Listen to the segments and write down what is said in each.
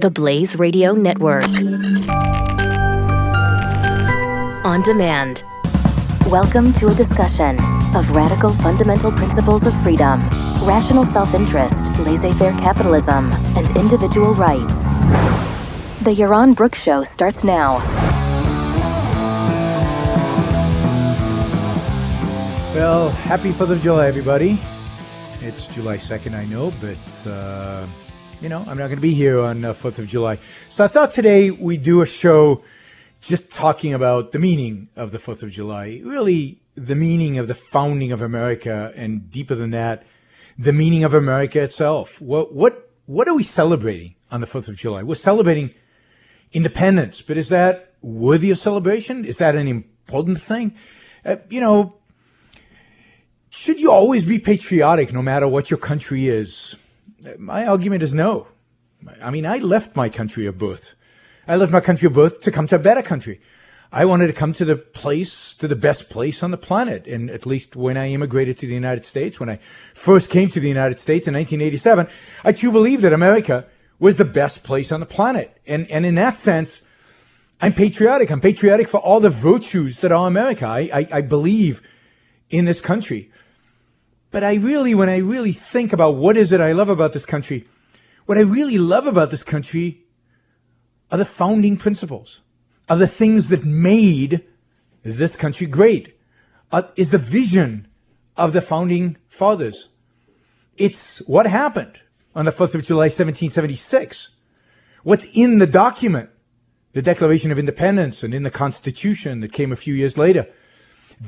The Blaze Radio Network. On demand. Welcome to a discussion of radical fundamental principles of freedom, rational self interest, laissez faire capitalism, and individual rights. The Yaron Brook Show starts now. Well, happy 4th of July, everybody. It's July 2nd, I know, but, uh, you know, I'm not going to be here on uh, 4th of July. So I thought today we'd do a show just talking about the meaning of the 4th of July. Really, the meaning of the founding of America, and deeper than that, the meaning of America itself. What, what, what are we celebrating on the 4th of July? We're celebrating independence, but is that worthy of celebration? Is that an important thing? Uh, you know, should you always be patriotic no matter what your country is? My argument is no. I mean, I left my country of birth. I left my country of birth to come to a better country. I wanted to come to the place, to the best place on the planet. And at least when I immigrated to the United States, when I first came to the United States in 1987, I too believed that America was the best place on the planet. And, and in that sense, I'm patriotic. I'm patriotic for all the virtues that are America. I, I, I believe in this country. But I really, when I really think about what is it I love about this country, what I really love about this country are the founding principles, are the things that made this country great, uh, is the vision of the founding fathers. It's what happened on the 4th of July, 1776. What's in the document, the Declaration of Independence and in the Constitution that came a few years later.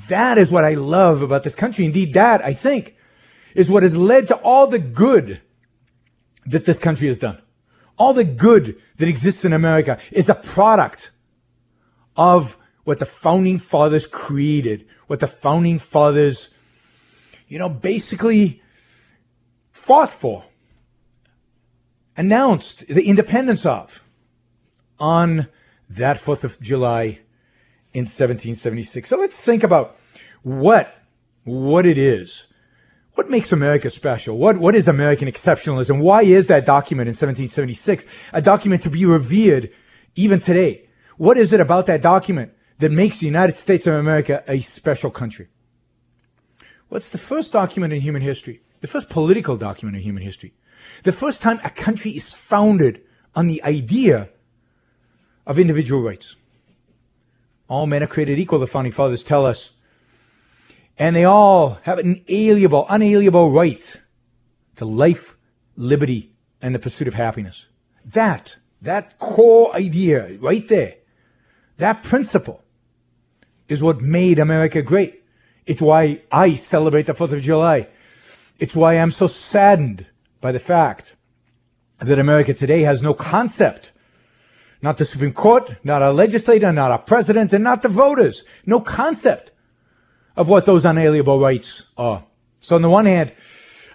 That is what I love about this country. Indeed, that, I think, is what has led to all the good that this country has done. All the good that exists in America is a product of what the founding fathers created, what the founding fathers, you know, basically fought for, announced the independence of on that 4th of July in 1776. So let's think about what what it is. What makes America special? What what is American exceptionalism? Why is that document in 1776 a document to be revered even today? What is it about that document that makes the United States of America a special country? Well, it's the first document in human history, the first political document in human history, the first time a country is founded on the idea of individual rights. All men are created equal, the founding fathers tell us. And they all have an inalienable, unalienable right to life, liberty, and the pursuit of happiness. That, that core idea right there, that principle is what made America great. It's why I celebrate the 4th of July. It's why I'm so saddened by the fact that America today has no concept not the Supreme Court, not our legislator, not our president, and not the voters. No concept of what those unalienable rights are. So on the one hand,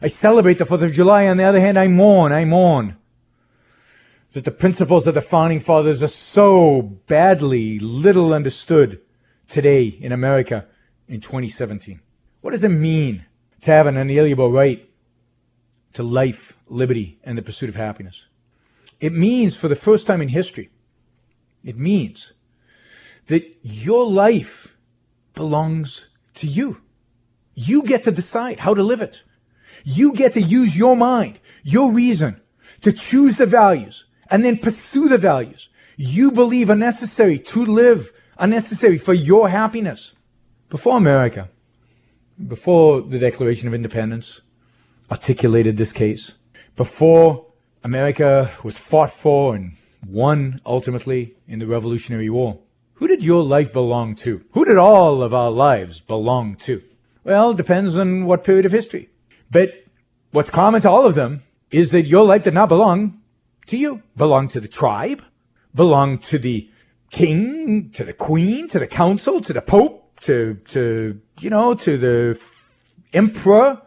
I celebrate the 4th of July. On the other hand, I mourn, I mourn that the principles of the founding fathers are so badly little understood today in America in 2017. What does it mean to have an unalienable right to life, liberty, and the pursuit of happiness? It means for the first time in history it means that your life belongs to you. You get to decide how to live it. You get to use your mind, your reason to choose the values and then pursue the values you believe are necessary to live, are necessary for your happiness. Before America, before the Declaration of Independence articulated this case, before America was fought for and won ultimately in the Revolutionary War. Who did your life belong to? Who did all of our lives belong to? Well, depends on what period of history. But what's common to all of them is that your life did not belong to you. Belong to the tribe, belong to the king, to the queen, to the council, to the pope, to, to, you know, to the emperor,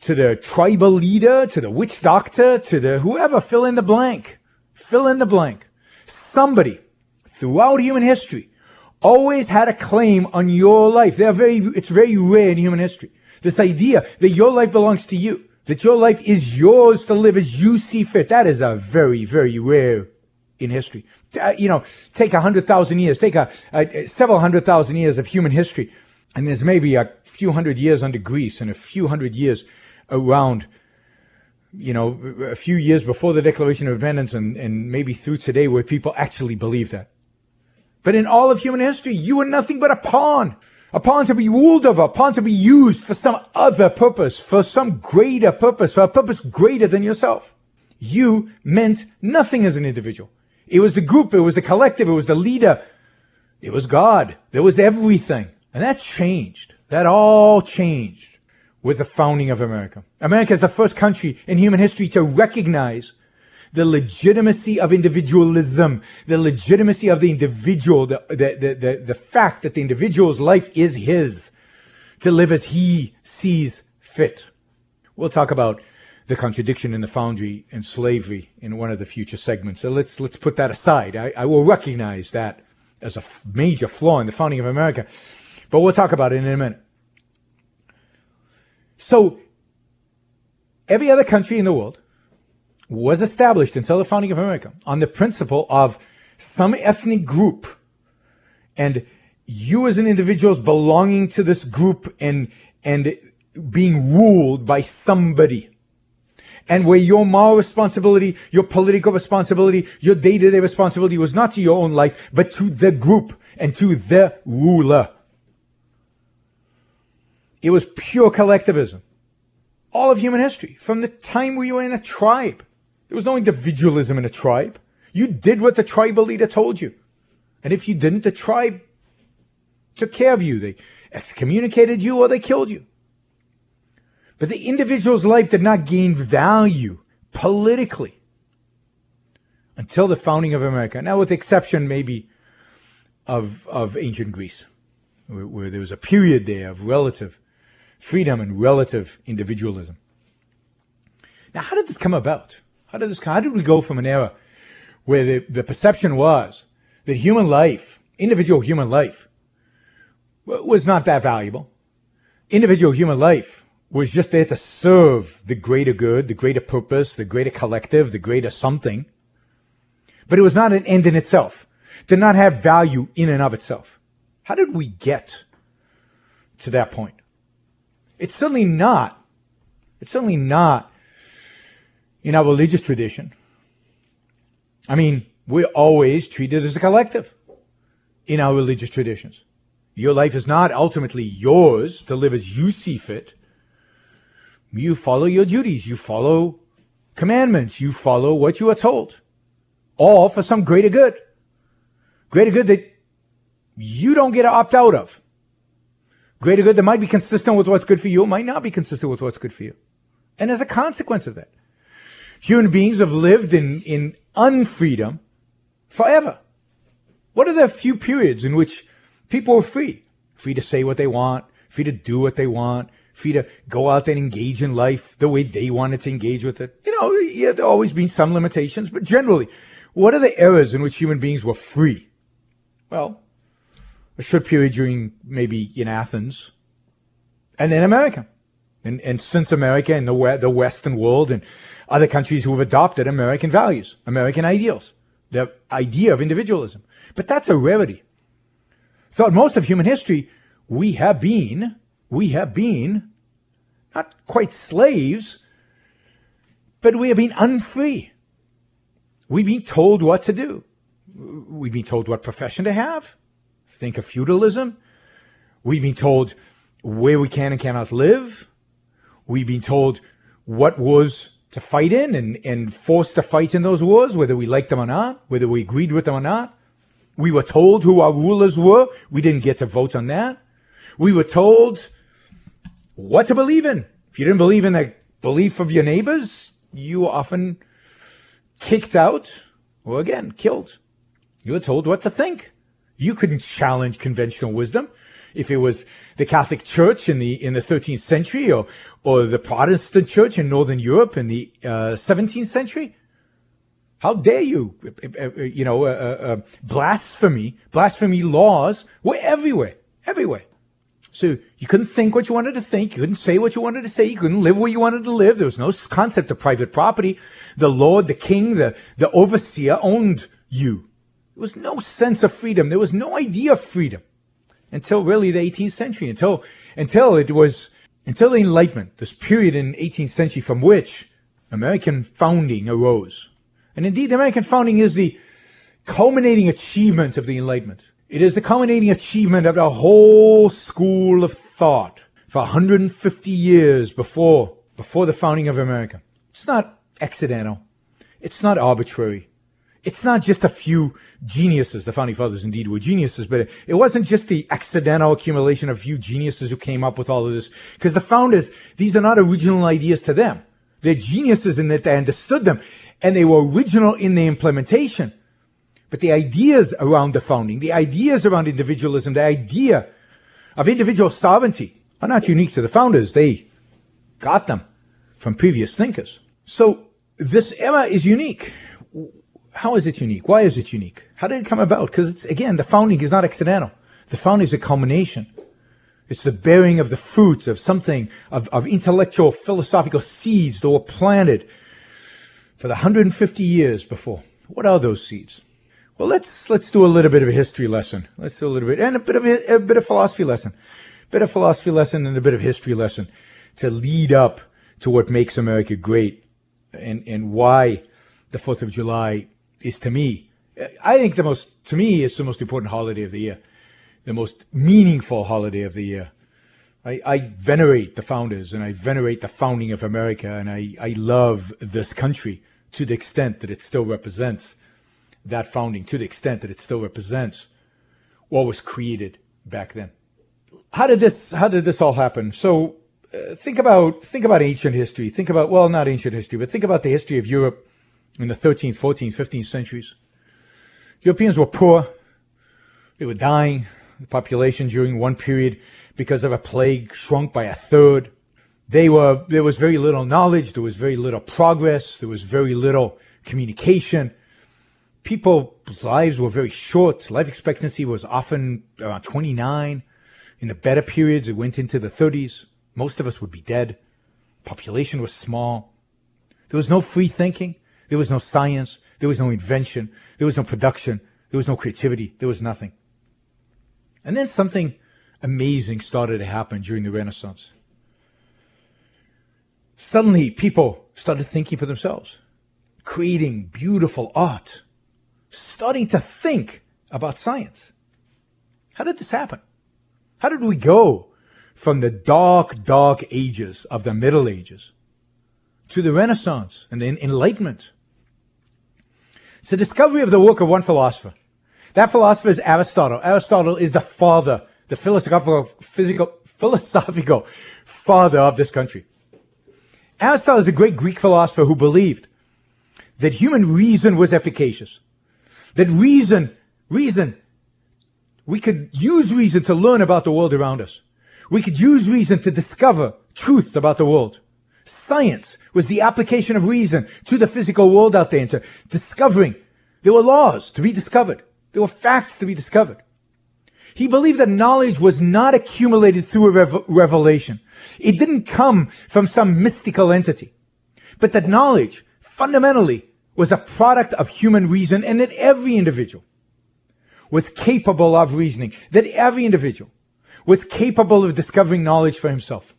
to the tribal leader, to the witch doctor, to the whoever, fill in the blank fill in the blank. Somebody throughout human history always had a claim on your life. They're very, it's very rare in human history. This idea that your life belongs to you. that your life is yours to live as you see fit. That is a very, very rare in history. Uh, you know, take a hundred thousand years, take a, a, several hundred thousand years of human history, and there's maybe a few hundred years under Greece and a few hundred years around, you know, a few years before the Declaration of Independence and, and maybe through today where people actually believe that. But in all of human history, you were nothing but a pawn a pawn to be ruled over, a pawn to be used for some other purpose, for some greater purpose, for a purpose greater than yourself. You meant nothing as an individual. It was the group, it was the collective, it was the leader, it was God. There was everything. And that changed. That all changed with the founding of America. America is the first country in human history to recognize the legitimacy of individualism, the legitimacy of the individual, the, the, the, the, fact that the individual's life is his to live as he sees fit. We'll talk about the contradiction in the foundry and slavery in one of the future segments. So let's let's put that aside. I, I will recognize that as a major flaw in the founding of America, but we'll talk about it in a minute. So every other country in the world was established until the founding of America on the principle of some ethnic group and you as an individual is belonging to this group and and being ruled by somebody and where your moral responsibility, your political responsibility, your day-to-day responsibility was not to your own life, but to the group and to the ruler. It was pure collectivism. All of human history, from the time we were in a tribe. There was no individualism in a tribe. You did what the tribal leader told you. And if you didn't, the tribe took care of you. They excommunicated you or they killed you. But the individual's life did not gain value politically until the founding of America. Now, with the exception maybe of, of ancient Greece, where, where there was a period there of relative freedom and relative individualism. Now, how did this come about? How did this? How did we go from an era where the, the perception was that human life, individual human life, was not that valuable? Individual human life was just there to serve the greater good, the greater purpose, the greater collective, the greater something. But it was not an end in itself. Did not have value in and of itself. How did we get to that point? It's certainly not. It's certainly not in our religious tradition. I mean, we're always treated as a collective in our religious traditions. Your life is not ultimately yours to live as you see fit. You follow your duties. You follow commandments. You follow what you are told. All for some greater good. Greater good that you don't get to opt out of. Greater good that might be consistent with what's good for you, might not be consistent with what's good for you. And as a consequence of that, Human beings have lived in, in unfreedom forever. What are the few periods in which people were free? Free to say what they want, free to do what they want, free to go out and engage in life the way they wanted to engage with it. You know, yeah, there always been some limitations, but generally, what are the eras in which human beings were free? Well, a short period during maybe in Athens, and then America. And, and since America and the, the Western world and other countries who have adopted American values, American ideals, the idea of individualism. But that's a rarity. Throughout most of human history, we have been, we have been not quite slaves, but we have been unfree. We've been told what to do. We've been told what profession to have. Think of feudalism. We've been told where we can and cannot live. We've been told what wars to fight in and, and forced to fight in those wars, whether we liked them or not, whether we agreed with them or not. We were told who our rulers were. We didn't get to vote on that. We were told what to believe in. If you didn't believe in the belief of your neighbors, you were often kicked out or again killed. You were told what to think. You couldn't challenge conventional wisdom if it was the Catholic Church in the in the 13th century or or the Protestant Church in Northern Europe in the uh, 17th century. How dare you? Uh, uh, you know, uh, uh, blasphemy, blasphemy laws were everywhere, everywhere. So you couldn't think what you wanted to think. You couldn't say what you wanted to say. You couldn't live where you wanted to live. There was no concept of private property. The Lord, the king, the, the overseer owned you. There was no sense of freedom. There was no idea of freedom until really the 18th century, until, until it was, until the Enlightenment, this period in 18th century from which American founding arose. And indeed, the American founding is the culminating achievement of the Enlightenment. It is the culminating achievement of the whole school of thought for 150 years before, before the founding of America. It's not accidental. It's not arbitrary. It's not just a few geniuses. The founding fathers indeed were geniuses, but it wasn't just the accidental accumulation of few geniuses who came up with all of this. Because the founders, these are not original ideas to them. They're geniuses in that they understood them and they were original in the implementation. But the ideas around the founding, the ideas around individualism, the idea of individual sovereignty are not unique to the founders. They got them from previous thinkers. So this era is unique. How is it unique? Why is it unique? How did it come about? Because it's, again, the founding is not accidental. The founding is a culmination. It's the bearing of the fruits of something, of, of intellectual, philosophical seeds that were planted for the 150 years before. What are those seeds? Well, let's let's do a little bit of a history lesson. Let's do a little bit and a bit of a, a bit of philosophy lesson, a bit of philosophy lesson and a bit of history lesson to lead up to what makes America great and and why the Fourth of July is to me, I think the most to me it's the most important holiday of the year, the most meaningful holiday of the year. I, I venerate the founders and I venerate the founding of America and I, I love this country to the extent that it still represents that founding to the extent that it still represents what was created back then. How did this how did this all happen? So uh, think about think about ancient history. Think about well, not ancient history, but think about the history of Europe in the 13th, 14th, 15th centuries. Europeans were poor. They were dying. The population during one period because of a plague shrunk by a third. They were there was very little knowledge, there was very little progress, there was very little communication people's lives were very short. Life expectancy was often around 29. In the better periods, it went into the 30s. Most of us would be dead. Population was small. There was no free thinking. There was no science. There was no invention. There was no production. There was no creativity. There was nothing. And then something amazing started to happen during the Renaissance. Suddenly, people started thinking for themselves, creating beautiful art, starting to think about science. How did this happen? How did we go from the dark, dark ages of the Middle Ages to the Renaissance and the Enlightenment? It's the discovery of the work of one philosopher. That philosopher is Aristotle. Aristotle is the father, the philosophical, physical, philosophical father of this country. Aristotle is a great Greek philosopher who believed that human reason was efficacious that reason, reason, we could use reason to learn about the world around us. We could use reason to discover truth about the world. Science was the application of reason to the physical world out there into discovering. There were laws to be discovered. There were facts to be discovered. He believed that knowledge was not accumulated through a rev- revelation. It didn't come from some mystical entity, but that knowledge fundamentally was a product of human reason and that every individual was capable of reasoning, that every individual was capable of discovering knowledge for himself.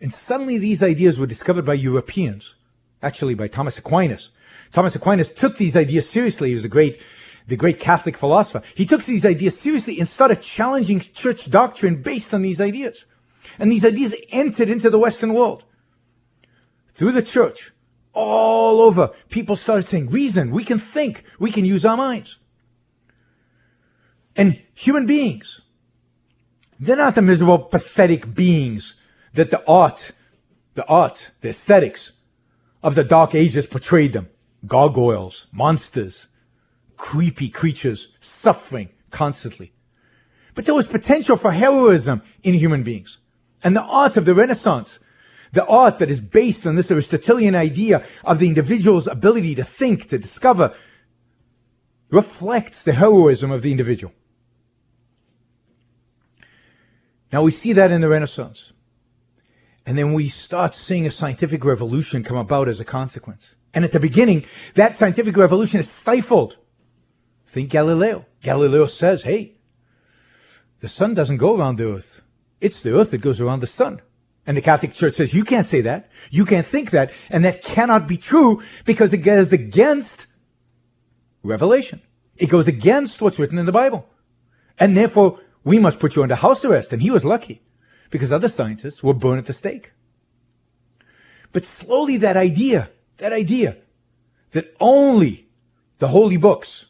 And suddenly these ideas were discovered by Europeans, actually by Thomas Aquinas. Thomas Aquinas took these ideas seriously. He was the great, the great Catholic philosopher. He took these ideas seriously and started challenging church doctrine based on these ideas. And these ideas entered into the Western world through the church all over. People started saying, reason, we can think, we can use our minds. And human beings, they're not the miserable, pathetic beings that the art, the art, the aesthetics of the Dark Ages portrayed them. Gargoyles, monsters, creepy creatures, suffering constantly. But there was potential for heroism in human beings. And the art of the Renaissance the art that is based on this Aristotelian idea of the individual's ability to think, to discover, reflects the heroism of the individual. Now we see that in the Renaissance. And then we start seeing a scientific revolution come about as a consequence. And at the beginning, that scientific revolution is stifled. Think Galileo. Galileo says, hey, the sun doesn't go around the earth. It's the earth that goes around the sun. And the Catholic Church says, you can't say that. You can't think that. And that cannot be true because it goes against revelation. It goes against what's written in the Bible. And therefore, we must put you under house arrest. And he was lucky because other scientists were burned at the stake. But slowly that idea, that idea that only the holy books,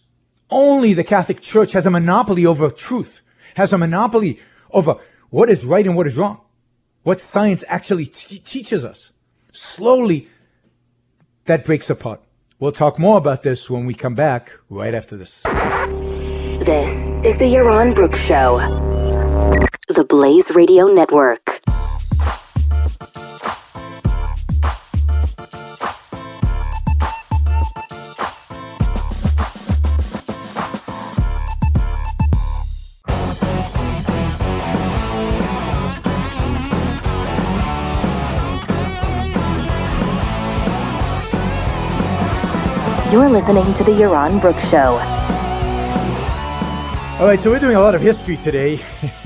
only the Catholic Church has a monopoly over truth, has a monopoly over what is right and what is wrong, what science actually t- teaches us. Slowly, that breaks apart. We'll talk more about this when we come back right after this. This is the Yaron Brook Show, the Blaze Radio Network. You're listening to the Yaron Brook Show. All right, so we're doing a lot of history today.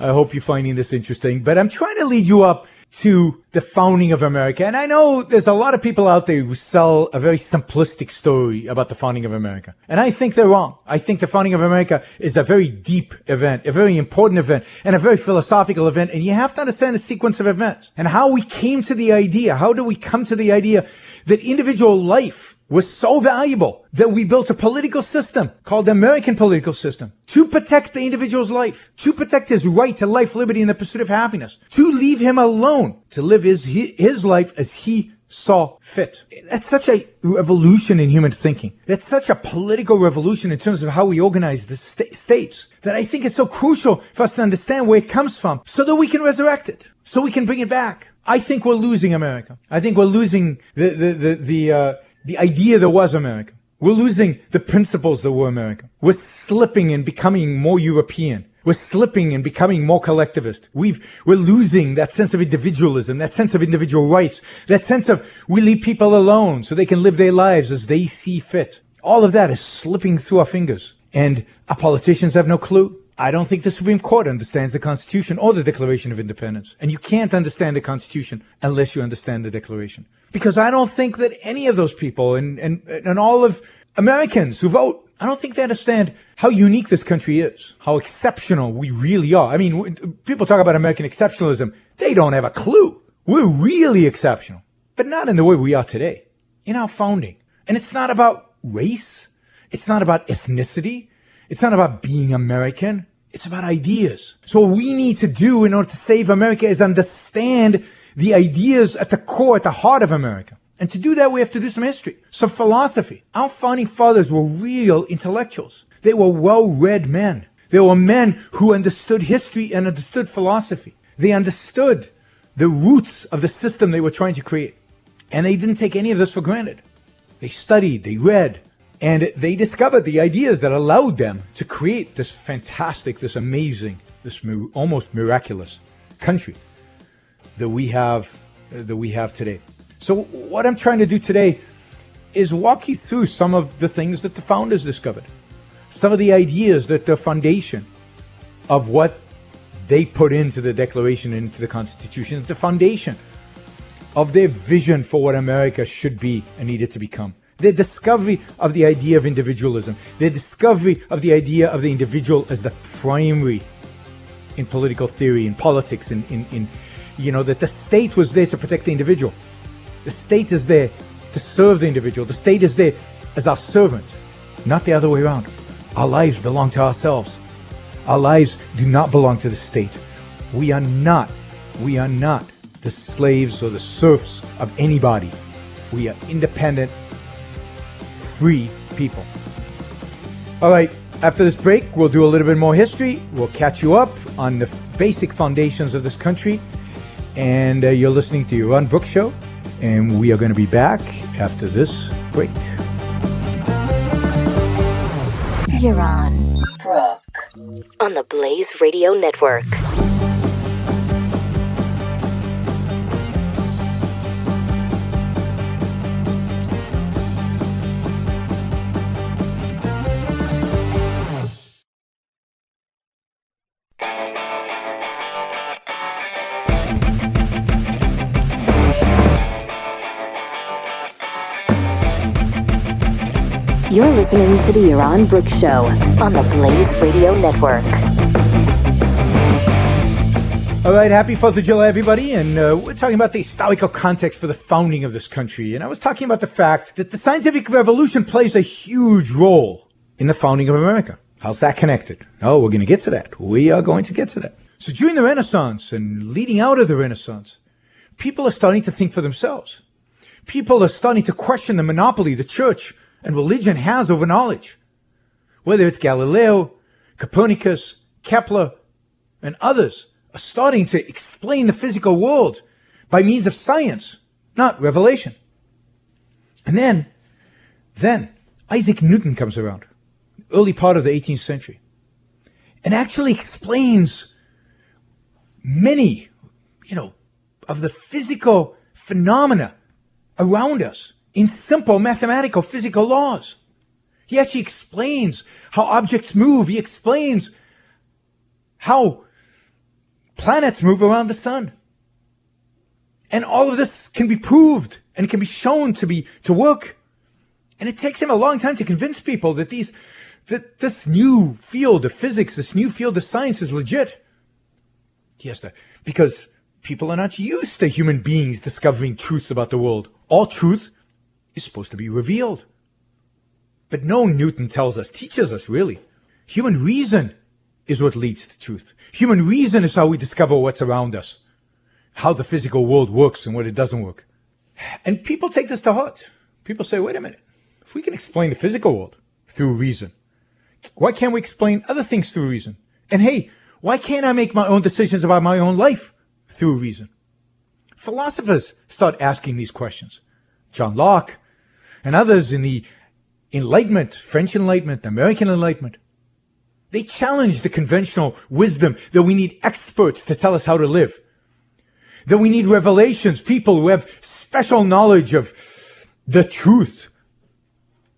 I hope you're finding this interesting, but I'm trying to lead you up to the founding of America. And I know there's a lot of people out there who sell a very simplistic story about the founding of America. And I think they're wrong. I think the founding of America is a very deep event, a very important event, and a very philosophical event. And you have to understand the sequence of events and how we came to the idea. How do we come to the idea that individual life was so valuable that we built a political system called the American political system to protect the individual's life, to protect his right to life, liberty, and the pursuit of happiness, to leave him alone, to live his, his life as he saw fit. That's such a revolution in human thinking. That's such a political revolution in terms of how we organize the sta- states that I think it's so crucial for us to understand where it comes from so that we can resurrect it, so we can bring it back. I think we're losing America. I think we're losing the, the, the, the, uh, the idea that was America. We're losing the principles that were America. We're slipping and becoming more European. We're slipping and becoming more collectivist. We've, we're losing that sense of individualism, that sense of individual rights, that sense of we leave people alone so they can live their lives as they see fit. All of that is slipping through our fingers. And our politicians have no clue. I don't think the Supreme Court understands the Constitution or the Declaration of Independence. And you can't understand the Constitution unless you understand the Declaration. Because I don't think that any of those people and, and, and all of Americans who vote, I don't think they understand how unique this country is, how exceptional we really are. I mean, people talk about American exceptionalism. They don't have a clue. We're really exceptional, but not in the way we are today, in our founding. And it's not about race. It's not about ethnicity. It's not about being American. It's about ideas. So what we need to do in order to save America is understand the ideas at the core, at the heart of America. And to do that, we have to do some history, some philosophy. Our founding fathers were real intellectuals. They were well-read men. They were men who understood history and understood philosophy. They understood the roots of the system they were trying to create. And they didn't take any of this for granted. They studied, they read, and they discovered the ideas that allowed them to create this fantastic, this amazing, this almost miraculous country that we have uh, that we have today. So what I'm trying to do today is walk you through some of the things that the founders discovered. Some of the ideas that the foundation of what they put into the Declaration into the Constitution, the foundation of their vision for what America should be and needed to become. Their discovery of the idea of individualism, their discovery of the idea of the individual as the primary in political theory, in politics, in, in, in you know, that the state was there to protect the individual. The state is there to serve the individual. The state is there as our servant, not the other way around. Our lives belong to ourselves. Our lives do not belong to the state. We are not, we are not the slaves or the serfs of anybody. We are independent, free people. All right, after this break, we'll do a little bit more history. We'll catch you up on the basic foundations of this country and uh, you're listening to Yaron Brook Show, and we are going to be back after this break. Yaron Brook on the Blaze Radio Network. Listening to The Yaron Brook Show on the Blaze Radio Network. All right, happy 4th of July, everybody. And uh, we're talking about the historical context for the founding of this country. And I was talking about the fact that the scientific revolution plays a huge role in the founding of America. How's that connected? Oh, we're going to get to that. We are going to get to that. So during the Renaissance and leading out of the Renaissance, people are starting to think for themselves. People are starting to question the monopoly the church and religion has over knowledge. Whether it's Galileo, Copernicus, Kepler, and others are starting to explain the physical world by means of science, not revelation. And then, then Isaac Newton comes around, early part of the 18th century, and actually explains many, you know, of the physical phenomena around us in simple mathematical physical laws. He actually explains how objects move. He explains how planets move around the sun. And all of this can be proved and can be shown to be to work. And it takes him a long time to convince people that these that this new field of physics, this new field of science is legit. He has to because people are not used to human beings discovering truths about the world. All truth is supposed to be revealed. But no, Newton tells us, teaches us really. Human reason is what leads to truth. Human reason is how we discover what's around us, how the physical world works and what it doesn't work. And people take this to heart. People say, wait a minute, if we can explain the physical world through reason, why can't we explain other things through reason? And hey, why can't I make my own decisions about my own life through reason? Philosophers start asking these questions. John Locke and others in the Enlightenment, French Enlightenment, American Enlightenment, they challenge the conventional wisdom that we need experts to tell us how to live. That we need revelations, people who have special knowledge of the truth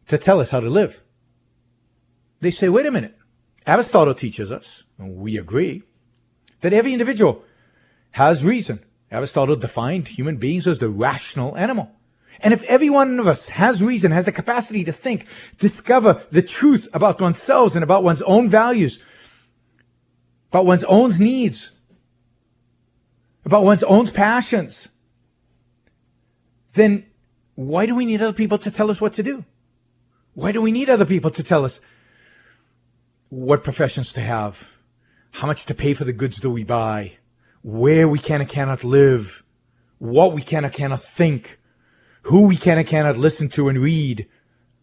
to tell us how to live. They say, wait a minute. Aristotle teaches us, and we agree, that every individual has reason. Aristotle defined human beings as the rational animal. And if every one of us has reason, has the capacity to think, discover the truth about oneself and about one's own values, about one's own needs, about one's own passions, then why do we need other people to tell us what to do? Why do we need other people to tell us what professions to have, how much to pay for the goods that we buy, where we can and cannot live, what we can and cannot think, who we can and cannot listen to and read.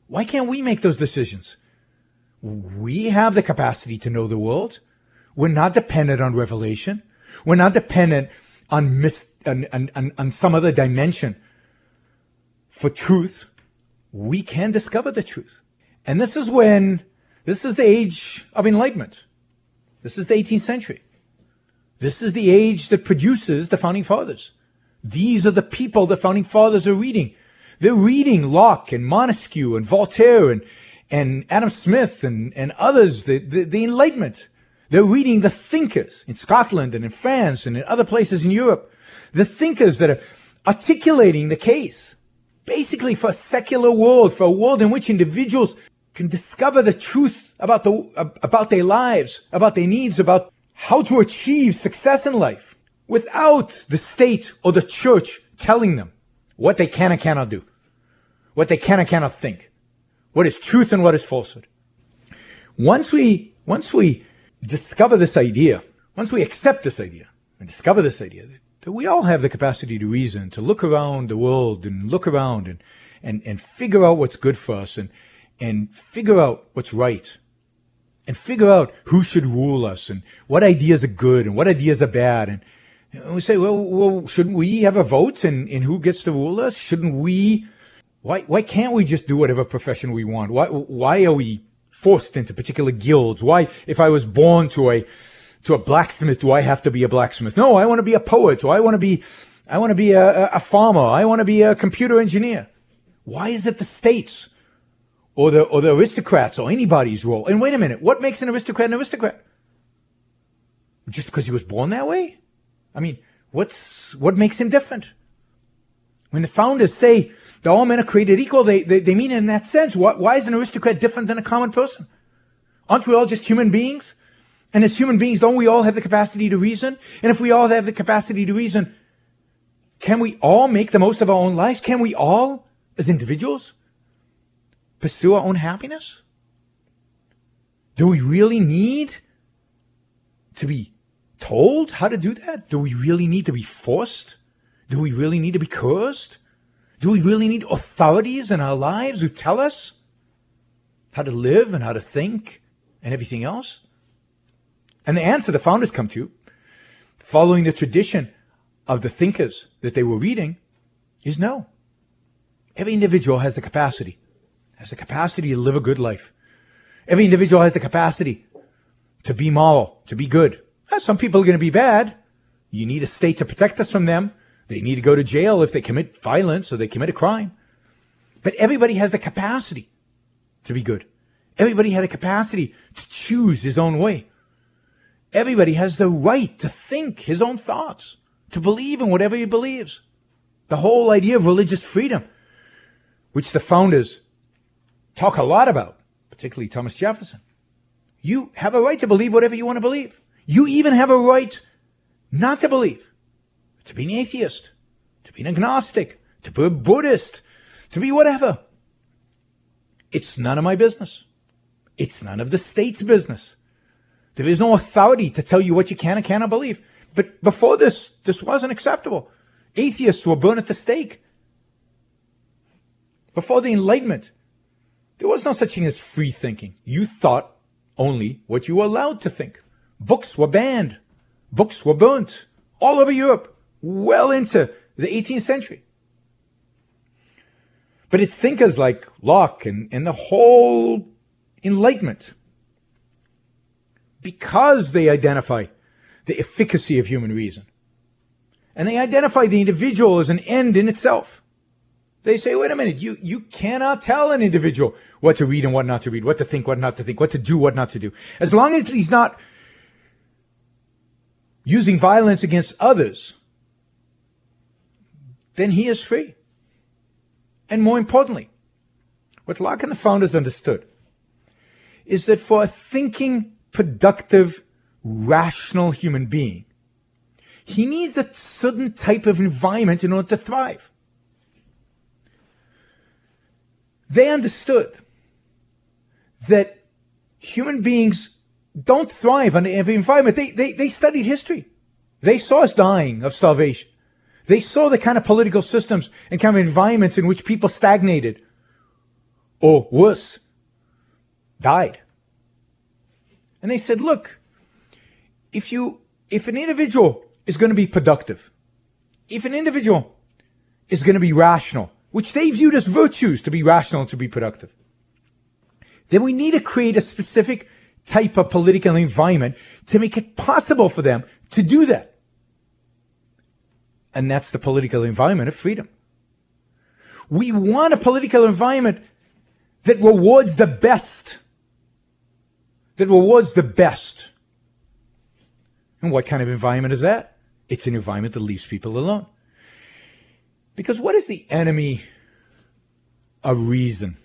Why can't we make those decisions? We have the capacity to know the world. We're not dependent on revelation. We're not dependent on, mis- on, on, on some other dimension for truth. We can discover the truth. And this is when, this is the age of enlightenment. This is the 18th century. This is the age that produces the founding fathers. These are the people the founding fathers are reading. They're reading Locke and Montesquieu and Voltaire and, and Adam Smith and, and others, the, the, the Enlightenment. They're reading the thinkers in Scotland and in France and in other places in Europe. The thinkers that are articulating the case basically for a secular world, for a world in which individuals can discover the truth about the, about their lives, about their needs, about how to achieve success in life without the state or the church telling them what they can and cannot do, what they can and cannot think, what is truth and what is falsehood. Once we, once we discover this idea, once we accept this idea and discover this idea that we all have the capacity to reason, to look around the world and look around and, and, and figure out what's good for us and, and figure out what's right and figure out who should rule us and what ideas are good and what ideas are bad and, and we say, well, well, shouldn't we have a vote in, in who gets to rule us? Shouldn't we? Why, why can't we just do whatever profession we want? Why, why are we forced into particular guilds? Why, if I was born to a, to a blacksmith, do I have to be a blacksmith? No, I want to be a poet. Or I want to be, I want to be a, a farmer. I want to be a computer engineer. Why is it the states or the, or the aristocrats or anybody's role? And wait a minute, what makes an aristocrat an aristocrat? Just because he was born that way? I mean, what's what makes him different? When the founders say that all men are created equal, they, they, they mean it in that sense. Why, why is an aristocrat different than a common person? Aren't we all just human beings? And as human beings, don't we all have the capacity to reason? And if we all have the capacity to reason, can we all make the most of our own lives? Can we all, as individuals, pursue our own happiness? Do we really need to be told how to do that? Do we really need to be forced? Do we really need to be cursed? Do we really need authorities in our lives who tell us how to live and how to think and everything else? And the answer the founders come to, following the tradition of the thinkers that they were reading, is no. Every individual has the capacity, has the capacity to live a good life. Every individual has the capacity to be moral, to be good. Eh, some people are going to be bad. You need a state to protect us from them. They need to go to jail if they commit violence or they commit a crime. But everybody has the capacity to be good. Everybody has the capacity to choose his own way. Everybody has the right to think his own thoughts, to believe in whatever he believes. The whole idea of religious freedom, which the founders talk a lot about, particularly Thomas Jefferson. You have a right to believe whatever you want to believe. You even have a right not to believe, to be an atheist, to be an agnostic, to be a Buddhist, to be whatever. It's none of my business. It's none of the state's business. There is no authority to tell you what you can and cannot believe. But before this, this wasn't acceptable. Atheists were burned at the stake. Before the Enlightenment, there was no such thing as free thinking. You thought only what you were allowed to think. Books were banned. Books were burnt all over Europe, well into the 18th century. But it's thinkers like Locke and, and the whole Enlightenment, because they identify the efficacy of human reason, and they identify the individual as an end in itself. They say, wait a minute, you, you cannot tell an individual what to read and what not to read, what to think, what not to think, what to do, what not to do. As long as he's not using violence against others, then he is free. And more importantly, what Locke and the founders understood is that for a thinking, productive, rational human being, he needs a certain type of environment in order to thrive. They understood that human beings don't thrive under every environment. They, they, they studied history. They saw us dying of starvation. They saw the kind of political systems and kind of environments in which people stagnated or worse, died. And they said, look, if you, if an individual is going to be productive, if an individual is going to be rational, which they viewed as virtues to be rational and to be productive, then we need to create a specific type of political environment to make it possible for them to do that. And that's the political environment of freedom. We want a political environment that rewards the best. That rewards the best. And what kind of environment is that? It's an environment that leaves people alone. Because what is the enemy of reason?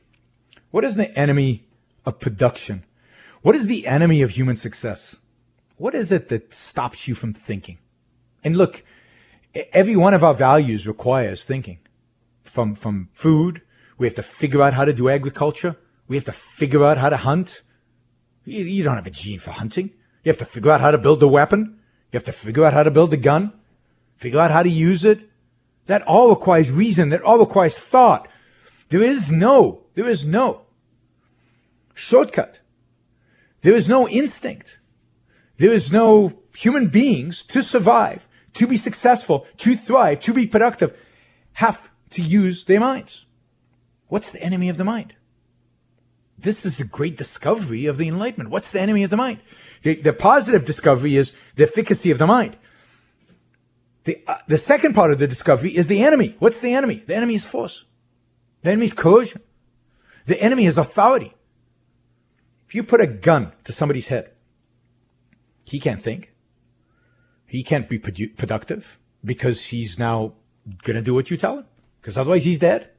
What is the enemy of production? What is the enemy of human success? What is it that stops you from thinking? And look, every one of our values requires thinking. From, from food, we have to figure out how to do agriculture. We have to figure out how to hunt. You, you don't have a gene for hunting. You have to figure out how to build a weapon. You have to figure out how to build a gun. Figure out how to use it. That all requires reason. That all requires thought. There is no, there is no shortcut. There is no instinct. There is no human beings to survive, to be successful, to thrive, to be productive, have to use their minds. What's the enemy of the mind? This is the great discovery of the Enlightenment. What's the enemy of the mind? The, the positive discovery is the efficacy of the mind. The, uh, the second part of the discovery is the enemy. What's the enemy? The enemy is force. The enemy is coercion. The enemy is authority. You put a gun to somebody's head, he can't think. He can't be produ- productive because he's now going to do what you tell him because otherwise he's dead.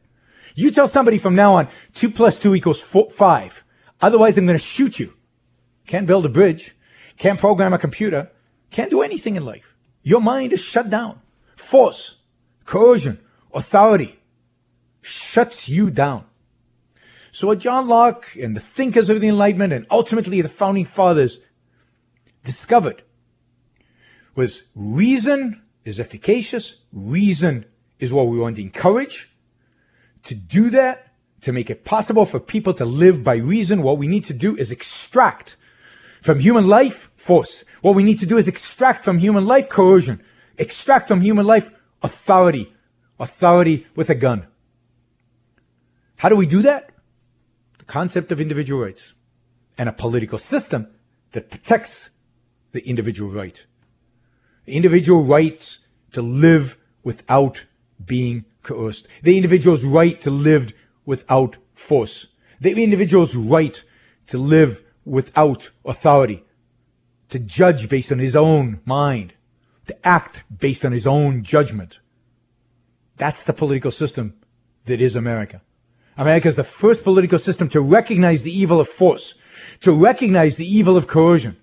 You tell somebody from now on, two plus two equals four, five. Otherwise, I'm going to shoot you. Can't build a bridge. Can't program a computer. Can't do anything in life. Your mind is shut down. Force, coercion, authority shuts you down. So what John Locke and the thinkers of the Enlightenment and ultimately the founding fathers discovered was reason is efficacious. Reason is what we want to encourage. To do that, to make it possible for people to live by reason, what we need to do is extract from human life force. What we need to do is extract from human life coercion. Extract from human life authority. Authority with a gun. How do we do that? The concept of individual rights, and a political system that protects the individual right. The individual rights to live without being coerced. The individual's right to live without force. The individual's right to live without authority. To judge based on his own mind. To act based on his own judgment. That's the political system that is America. America is the first political system to recognize the evil of force, to recognize the evil of coercion,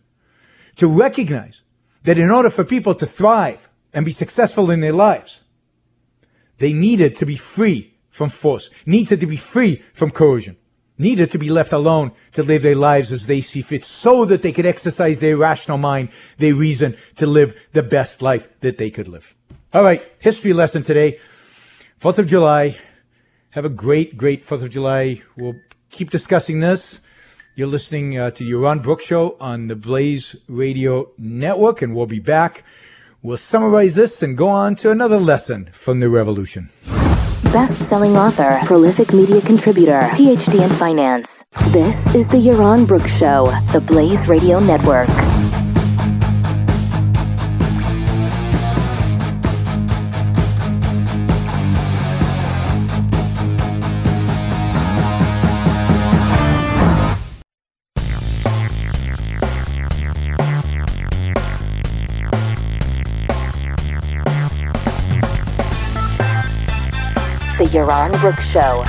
to recognize that in order for people to thrive and be successful in their lives, they needed to be free from force, needed to be free from coercion, needed to be left alone to live their lives as they see fit so that they could exercise their rational mind, their reason to live the best life that they could live. All right, history lesson today. 4th of July, have a great, great 4th of July. We'll keep discussing this. You're listening uh, to Yaron Brook Show on the Blaze Radio Network, and we'll be back. We'll summarize this and go on to another lesson from the revolution. Best selling author, prolific media contributor, PhD in finance. This is The Yaron Brook Show, the Blaze Radio Network. Yaron Brook Show.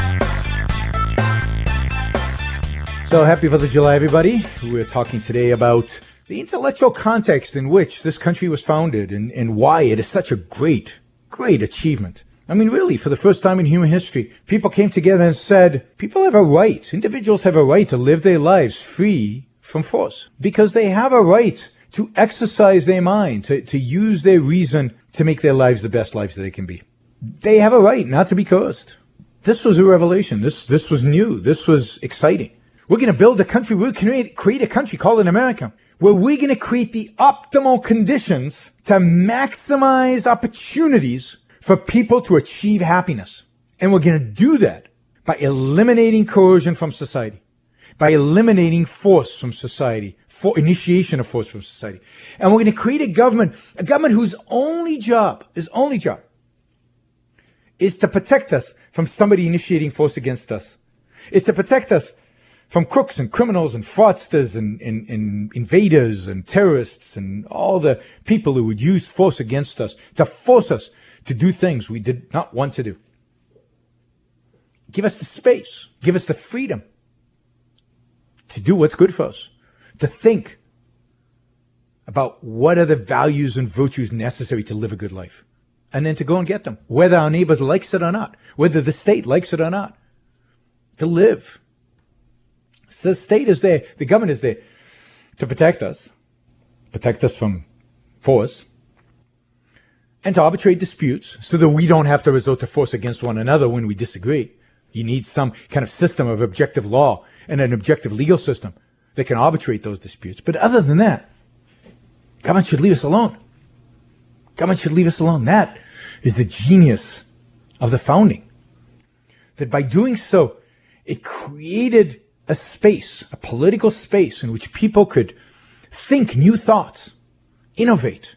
So happy 4th of July, everybody. We're talking today about the intellectual context in which this country was founded and, and why it is such a great, great achievement. I mean, really, for the first time in human history, people came together and said, people have a right, individuals have a right to live their lives free from force because they have a right to exercise their mind, to, to use their reason to make their lives the best lives that they can be. They have a right not to be coerced. This was a revelation. This, this was new. This was exciting. We're going to build a country. We're going to create a country called an America where we're going to create the optimal conditions to maximize opportunities for people to achieve happiness. And we're going to do that by eliminating coercion from society, by eliminating force from society, for initiation of force from society. And we're going to create a government, a government whose only job, his only job, is to protect us from somebody initiating force against us. It's to protect us from crooks and criminals and fraudsters and, and, and, invaders and terrorists and all the people who would use force against us to force us to do things we did not want to do. Give us the space, give us the freedom to do what's good for us, to think about what are the values and virtues necessary to live a good life and then to go and get them, whether our neighbors likes it or not, whether the state likes it or not, to live. So the state is there, the government is there to protect us, protect us from force, and to arbitrate disputes so that we don't have to resort to force against one another when we disagree. You need some kind of system of objective law and an objective legal system that can arbitrate those disputes. But other than that, government should leave us alone. Government should leave us alone. That is the genius of the founding. That by doing so, it created a space, a political space in which people could think new thoughts, innovate,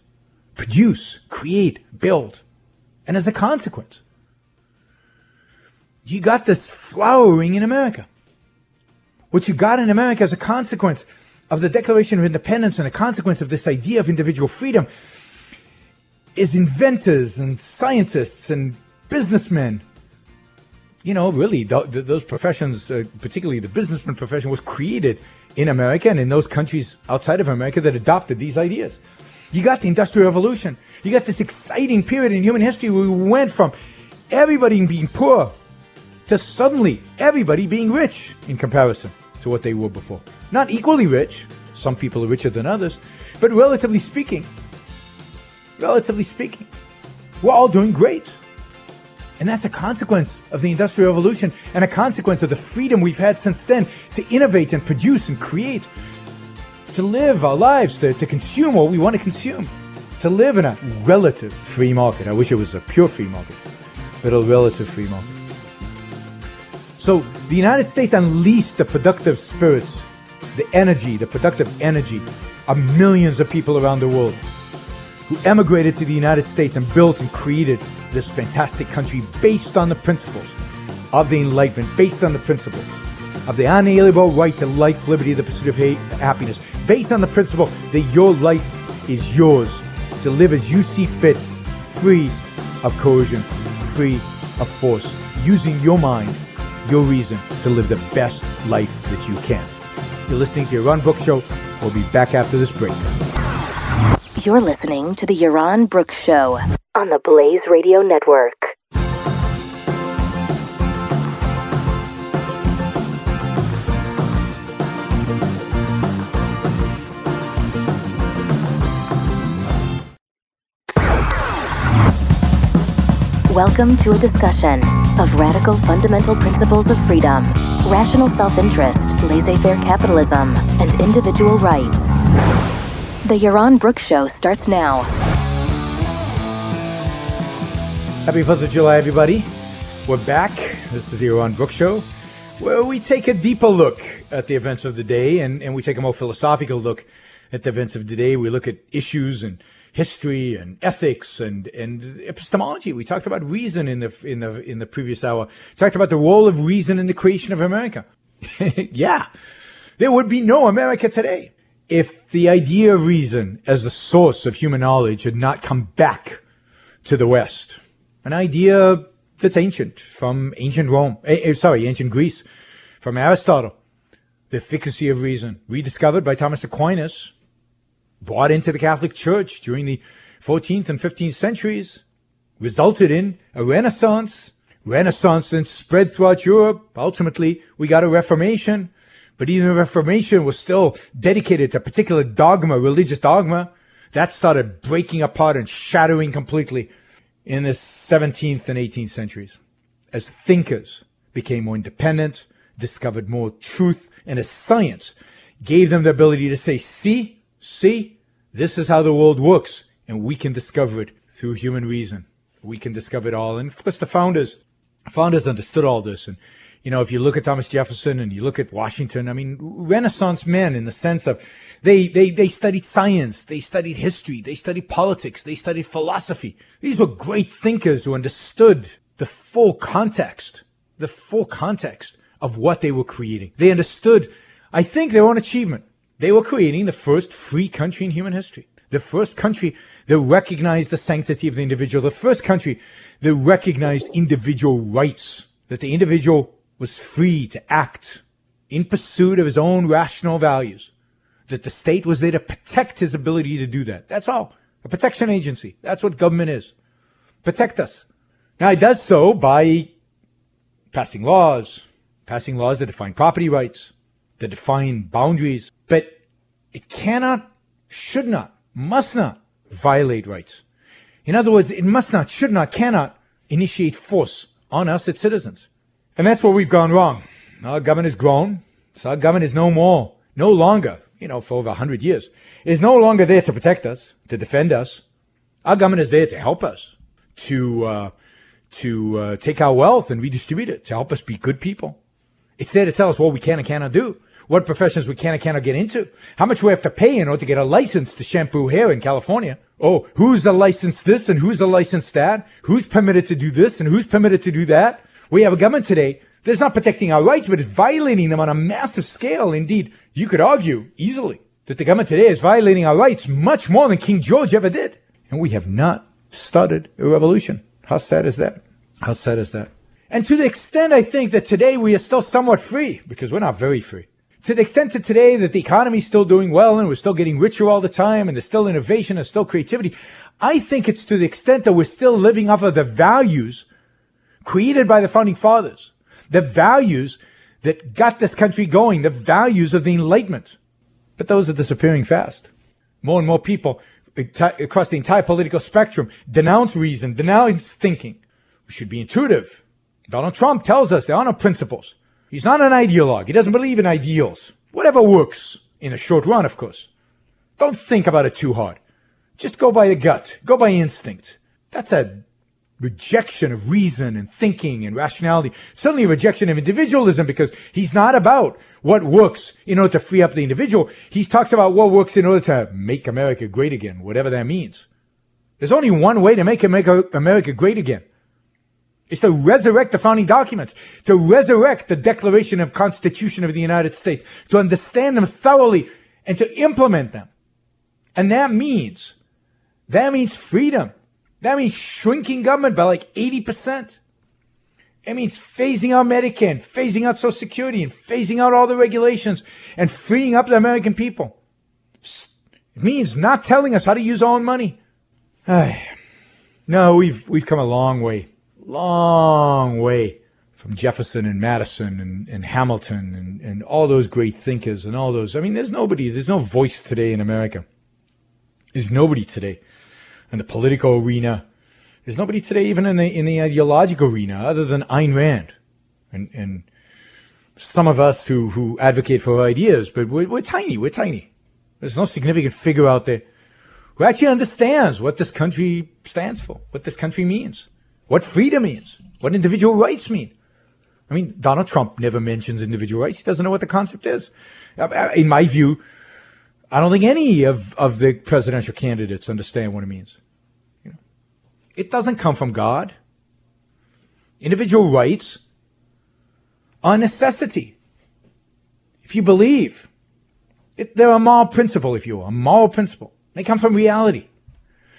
produce, create, build. And as a consequence, you got this flowering in America. What you got in America as a consequence of the Declaration of Independence and a consequence of this idea of individual freedom is inventors and scientists and businessmen you know, really, th- th- those professions, uh, particularly the businessman profession, was created in America and in those countries outside of America that adopted these ideas. You got the Industrial Revolution. You got this exciting period in human history where we went from everybody being poor to suddenly everybody being rich in comparison to what they were before. Not equally rich, some people are richer than others, but relatively speaking, relatively speaking, we're all doing great. And that's a consequence of the Industrial Revolution and a consequence of the freedom we've had since then to innovate and produce and create, to live our lives, to, to consume what we want to consume, to live in a relative free market. I wish it was a pure free market, but a relative free market. So the United States unleashed the productive spirits, the energy, the productive energy of millions of people around the world who emigrated to the United States and built and created this fantastic country based on the principles of the Enlightenment, based on the principles of the unalienable right to life, liberty, the pursuit of happiness, based on the principle that your life is yours to live as you see fit, free of coercion, free of force, using your mind your reason to live the best life that you can. You're listening to Yaron Brook Show. We'll be back after this break. You're listening to the Yaron Brooks Show on the Blaze Radio Network. Welcome to a discussion of radical fundamental principles of freedom, rational self interest, laissez faire capitalism, and individual rights. The Yaron Brook Show starts now. Happy 4th of July, everybody. We're back. This is the Yaron Brook Show, where we take a deeper look at the events of the day and, and we take a more philosophical look at the events of the day. We look at issues and history and ethics and, and epistemology. We talked about reason in the, in the, in the previous hour. Talked about the role of reason in the creation of America. yeah. There would be no America today if the idea of reason as the source of human knowledge had not come back to the West. An idea that's ancient from ancient Rome, eh, sorry, ancient Greece, from Aristotle. The efficacy of reason, rediscovered by Thomas Aquinas, brought into the Catholic Church during the 14th and 15th centuries, resulted in a Renaissance. Renaissance then spread throughout Europe. Ultimately, we got a Reformation. But even the Reformation was still dedicated to a particular dogma, religious dogma. That started breaking apart and shattering completely in the 17th and 18th centuries. As thinkers became more independent, discovered more truth, and as science gave them the ability to say, see, see, this is how the world works, and we can discover it through human reason. We can discover it all. And of course, the founders, founders understood all this. And, you know, if you look at Thomas Jefferson and you look at Washington, I mean, Renaissance men in the sense of they, they, they studied science, they studied history, they studied politics, they studied philosophy. These were great thinkers who understood the full context, the full context of what they were creating. They understood, I think, their own achievement. They were creating the first free country in human history. The first country that recognized the sanctity of the individual. The first country that recognized individual rights. That the individual was free to act in pursuit of his own rational values. That the state was there to protect his ability to do that. That's all. A protection agency. That's what government is. Protect us. Now it does so by passing laws, passing laws that define property rights, that define boundaries, but it cannot, should not, must not violate rights. In other words, it must not, should not, cannot initiate force on us as citizens. And that's where we've gone wrong. Our government has grown. So our government is no more, no longer, you know, for over 100 years, is no longer there to protect us, to defend us. Our government is there to help us, to, uh, to uh, take our wealth and redistribute it, to help us be good people. It's there to tell us what we can and cannot do what professions we can and cannot get into, how much we have to pay in order to get a license to shampoo hair in California. Oh, who's a licensed this and who's a licensed that? Who's permitted to do this and who's permitted to do that? We have a government today that's not protecting our rights, but is violating them on a massive scale. Indeed, you could argue easily that the government today is violating our rights much more than King George ever did. And we have not started a revolution. How sad is that? How sad is that? And to the extent I think that today we are still somewhat free, because we're not very free. To the extent that today that the economy is still doing well and we're still getting richer all the time and there's still innovation and still creativity, I think it's to the extent that we're still living off of the values created by the founding fathers, the values that got this country going, the values of the Enlightenment. But those are disappearing fast. More and more people across the entire political spectrum denounce reason, denounce thinking. We should be intuitive. Donald Trump tells us there are no principles. He's not an ideologue. He doesn't believe in ideals. Whatever works in a short run, of course. Don't think about it too hard. Just go by the gut. Go by instinct. That's a rejection of reason and thinking and rationality. Certainly a rejection of individualism because he's not about what works in order to free up the individual. He talks about what works in order to make America great again, whatever that means. There's only one way to make America great again. It's to resurrect the founding documents, to resurrect the Declaration of Constitution of the United States, to understand them thoroughly and to implement them. And that means, that means freedom. That means shrinking government by like 80%. It means phasing out Medicare, and phasing out Social Security, and phasing out all the regulations, and freeing up the American people. It means not telling us how to use our own money. no, we've we've come a long way, long way from Jefferson and Madison and, and Hamilton and, and all those great thinkers and all those. I mean, there's nobody, there's no voice today in America. There's nobody today in the political arena. There's nobody today, even in the in the ideological arena, other than Ayn Rand, and and some of us who who advocate for ideas. But we're, we're tiny. We're tiny. There's no significant figure out there who actually understands what this country stands for, what this country means, what freedom means, what individual rights mean. I mean, Donald Trump never mentions individual rights. He doesn't know what the concept is. Uh, uh, in my view, I don't think any of, of the presidential candidates understand what it means. You know, it doesn't come from God. Individual rights are necessity. If you believe, it, they're a moral principle, if you will, a moral principle. They come from reality.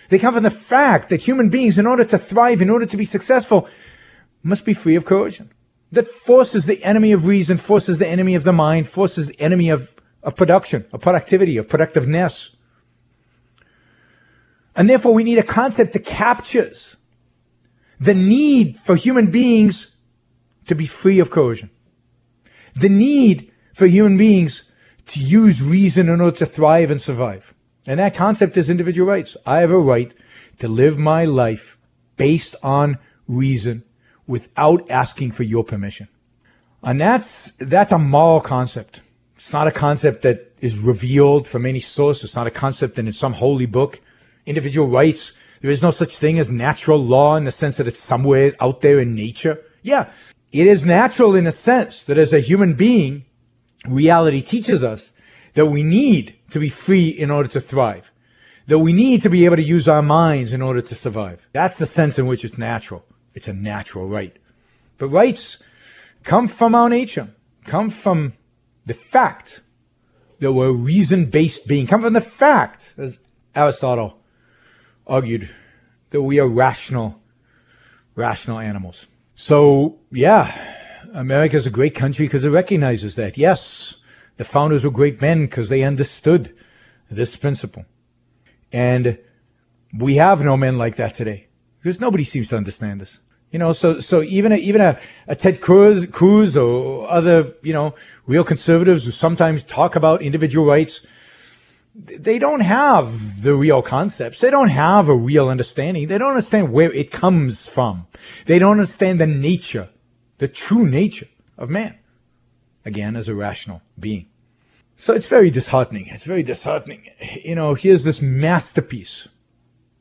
They come from the fact that human beings, in order to thrive, in order to be successful, must be free of coercion. That force is the enemy of reason, force is the enemy of the mind, force is the enemy of of production, of productivity, of productiveness. And therefore, we need a concept that captures the need for human beings to be free of coercion, the need for human beings to use reason in order to thrive and survive. And that concept is individual rights. I have a right to live my life based on reason without asking for your permission. And that's, that's a moral concept. It's not a concept that is revealed from any source. It's not a concept in some holy book. Individual rights. There is no such thing as natural law in the sense that it's somewhere out there in nature. Yeah, it is natural in a sense that as a human being, reality teaches us that we need to be free in order to thrive. That we need to be able to use our minds in order to survive. That's the sense in which it's natural. It's a natural right. But rights come from our nature, come from the fact that we're a reason-based being come from the fact, as Aristotle argued, that we are rational, rational animals. So, yeah, America is a great country because it recognizes that. Yes, the founders were great men because they understood this principle. And we have no men like that today because nobody seems to understand this. You know, so so even a, even a, a Ted Cruz, Cruz or other you know real conservatives who sometimes talk about individual rights, they don't have the real concepts. They don't have a real understanding. They don't understand where it comes from. They don't understand the nature, the true nature of man. Again, as a rational being. So it's very disheartening. It's very disheartening. You know, here's this masterpiece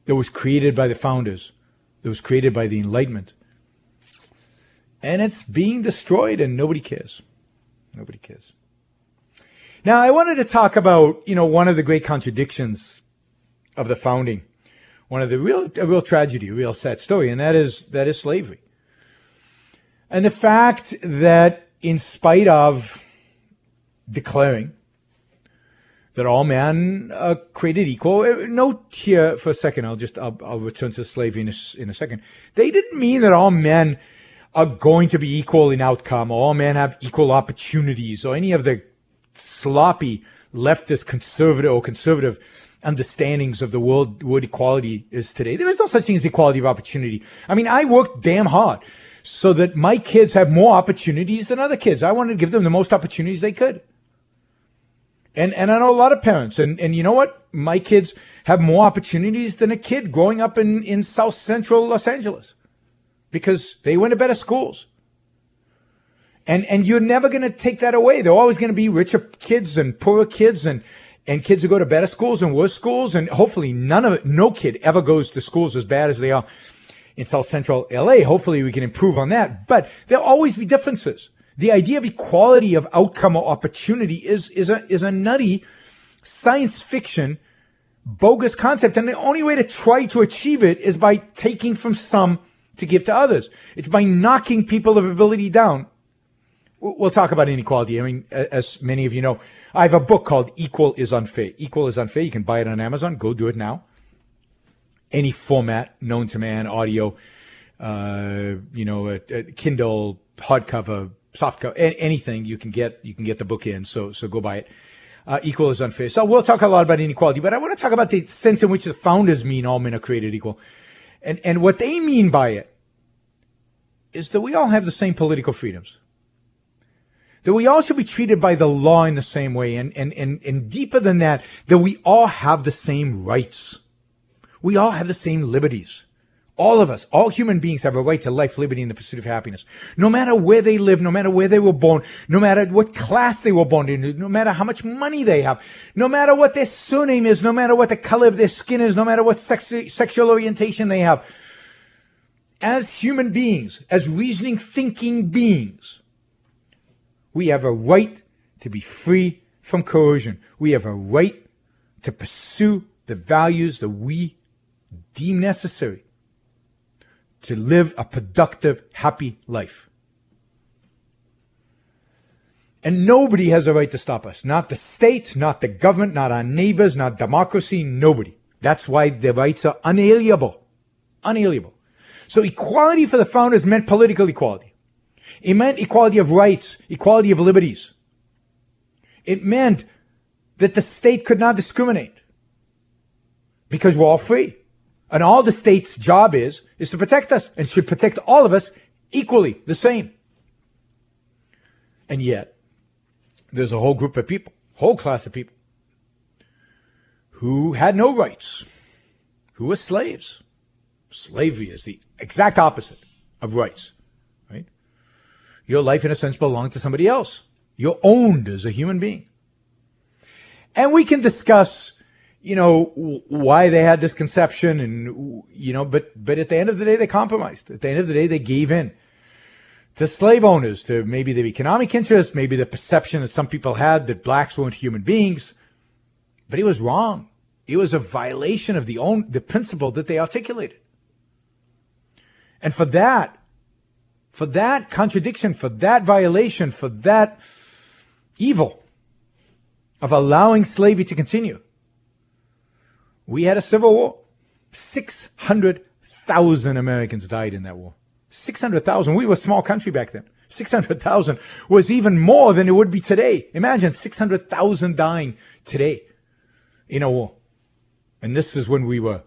that was created by the founders, that was created by the Enlightenment and it's being destroyed and nobody cares. Nobody cares. Now, I wanted to talk about, you know, one of the great contradictions of the founding, one of the real, a real tragedy, a real sad story, and that is, that is slavery. And the fact that in spite of declaring that all men are created equal. Uh, note here for a second, I'll just, I'll, I'll return to slavery in a, in a second. They didn't mean that all men are going to be equal in outcome, or all men have equal opportunities, or any of the sloppy leftist conservative or conservative understandings of the world what equality is today. There is no such thing as equality of opportunity. I mean, I worked damn hard so that my kids have more opportunities than other kids. I wanted to give them the most opportunities they could. And and I know a lot of parents, and, and you know what? My kids have more opportunities than a kid growing up in, in South Central Los Angeles because they went to better schools. And and you're never going to take that away. There are always going to be richer kids and poorer kids and and kids who go to better schools and worse schools. And hopefully none of no kid ever goes to schools as bad as they are in South Central LA. Hopefully we can improve on that. But there'll always be differences. The idea of equality of outcome or opportunity is, is a, is a nutty science fiction bogus concept. And the only way to try to achieve it is by taking from some to give to others. It's by knocking people of ability down. We'll talk about inequality. I mean, as many of you know, I have a book called Equal is Unfair. Equal is Unfair. You can buy it on Amazon. Go do it now. Any format known to man, audio, uh, you know, a, a Kindle, hardcover, soft cover, anything you can get, you can get the book in. So, so go buy it. Uh, equal is unfair. So we'll talk a lot about inequality, but I want to talk about the sense in which the founders mean all men are created equal. And, and what they mean by it is that we all have the same political freedoms. That we all should be treated by the law in the same way. And, and, and, and deeper than that, that we all have the same rights. We all have the same liberties. All of us, all human beings have a right to life, liberty, and the pursuit of happiness. No matter where they live, no matter where they were born, no matter what class they were born in, no matter how much money they have, no matter what their surname is, no matter what the color of their skin is, no matter what sex, sexual orientation they have. As human beings, as reasoning, thinking beings, we have a right to be free from coercion. We have a right to pursue the values that we deem necessary to live a productive, happy life. And nobody has a right to stop us. Not the state, not the government, not our neighbors, not democracy, nobody. That's why the rights are unalienable. Unalienable. So equality for the founders meant political equality. It meant equality of rights, equality of liberties. It meant that the state could not discriminate because we're all free. And all the state's job is, is to protect us and should protect all of us equally, the same. And yet, there's a whole group of people, whole class of people, who had no rights, who were slaves. Slavery is the exact opposite of rights, right? Your life, in a sense, belongs to somebody else. You're owned as a human being. And we can discuss you know why they had this conception and you know but but at the end of the day they compromised. At the end of the day they gave in to slave owners to maybe the economic interest maybe the perception that some people had that blacks weren't human beings. But it was wrong. It was a violation of the own the principle that they articulated. And for that for that contradiction for that violation for that evil of allowing slavery to continue we had a civil war. 600,000 Americans died in that war. 600,000. We were a small country back then. 600,000 was even more than it would be today. Imagine 600,000 dying today in a war. And this is when we were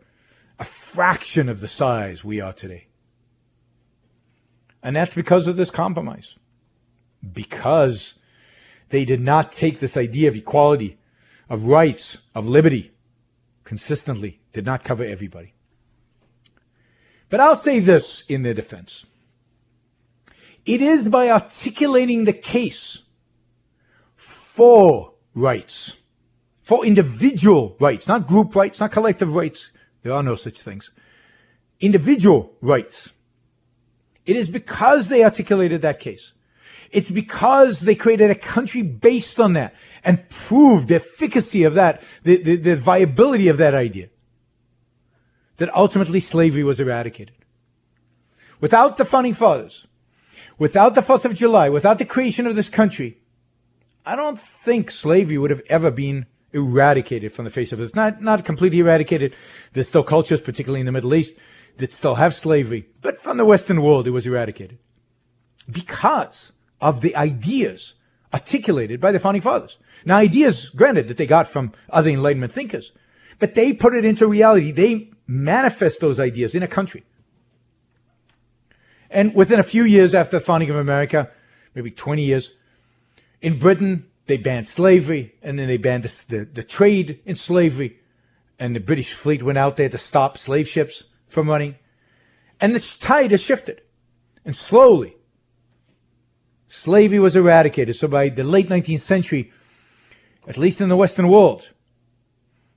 a fraction of the size we are today. And that's because of this compromise. Because they did not take this idea of equality, of rights, of liberty, consistently, did not cover everybody. But I'll say this in their defense. It is by articulating the case for rights, for individual rights, not group rights, not collective rights. There are no such things. Individual rights. It is because they articulated that case. It's because they created a country based on that and proved the efficacy of that, the, the, the viability of that idea. That ultimately slavery was eradicated. Without the founding fathers, without the 4th of July, without the creation of this country, I don't think slavery would have ever been eradicated from the face of earth. Not, not completely eradicated. There's still cultures, particularly in the Middle East, that still have slavery. But from the Western world, it was eradicated. because of the ideas articulated by the founding fathers. Now, ideas, granted, that they got from other Enlightenment thinkers, but they put it into reality. They manifest those ideas in a country. And within a few years after the founding of America, maybe 20 years, in Britain, they banned slavery, and then they banned the, the, the trade in slavery, and the British fleet went out there to stop slave ships from running. And the tide has shifted. And slowly, slavery was eradicated. So by the late 19th century, at least in the Western world,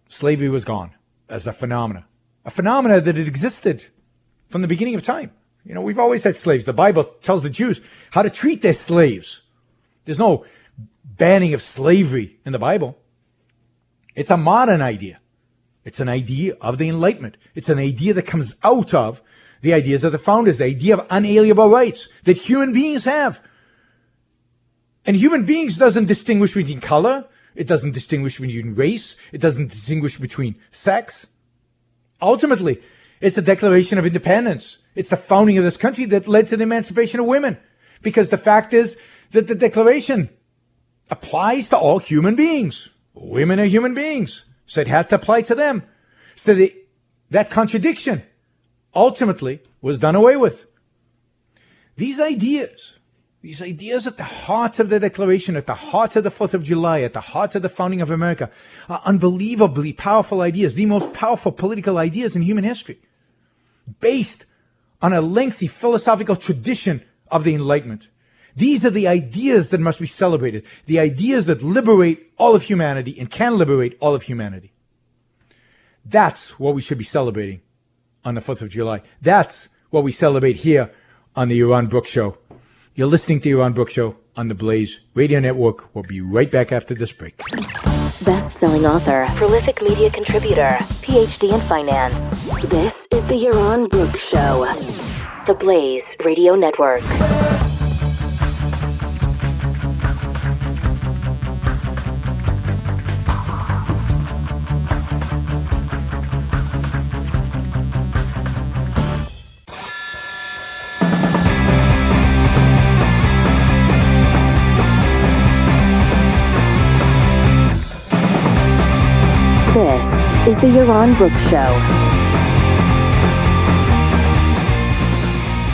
slavery was gone as a phenomena. A phenomena that had existed from the beginning of time. You know, we've always had slaves. The Bible tells the Jews how to treat their slaves. There's no banning of slavery in the Bible. It's a modern idea. It's an idea of the Enlightenment. It's an idea that comes out of the ideas of the founders, the idea of unalienable rights that human beings have. And human beings doesn't distinguish between color. It doesn't distinguish between race. It doesn't distinguish between sex. Ultimately, it's the Declaration of Independence. It's the founding of this country that led to the emancipation of women. Because the fact is that the Declaration applies to all human beings. Women are human beings. So it has to apply to them. So the, that contradiction ultimately was done away with. These ideas, these ideas at the heart of the Declaration, at the heart of the 4th of July, at the heart of the founding of America, are unbelievably powerful ideas, the most powerful political ideas in human history, based on a lengthy philosophical tradition of the Enlightenment. These are the ideas that must be celebrated, the ideas that liberate all of humanity and can liberate all of humanity. That's what we should be celebrating on the 4th of July. That's what we celebrate here on the Yaron Brook Show. You're listening to Yaron Brook Show on the Blaze Radio Network. We'll be right back after this break. Best selling author, prolific media contributor, PhD in finance. This is the Yaron Brook Show. The Blaze Radio Network. The Yaron Brook Show.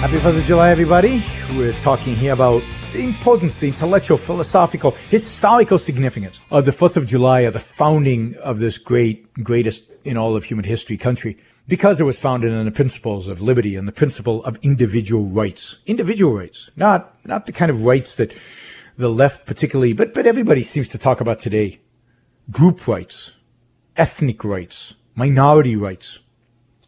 Happy 4th of July, everybody. We're talking here about the importance, the intellectual, philosophical, historical significance of the 4th of July, of the founding of this great, greatest in all of human history country, because it was founded on the principles of liberty and the principle of individual rights. Individual rights, not, not the kind of rights that the left particularly, but, but everybody seems to talk about today. Group rights, ethnic rights, minority rights.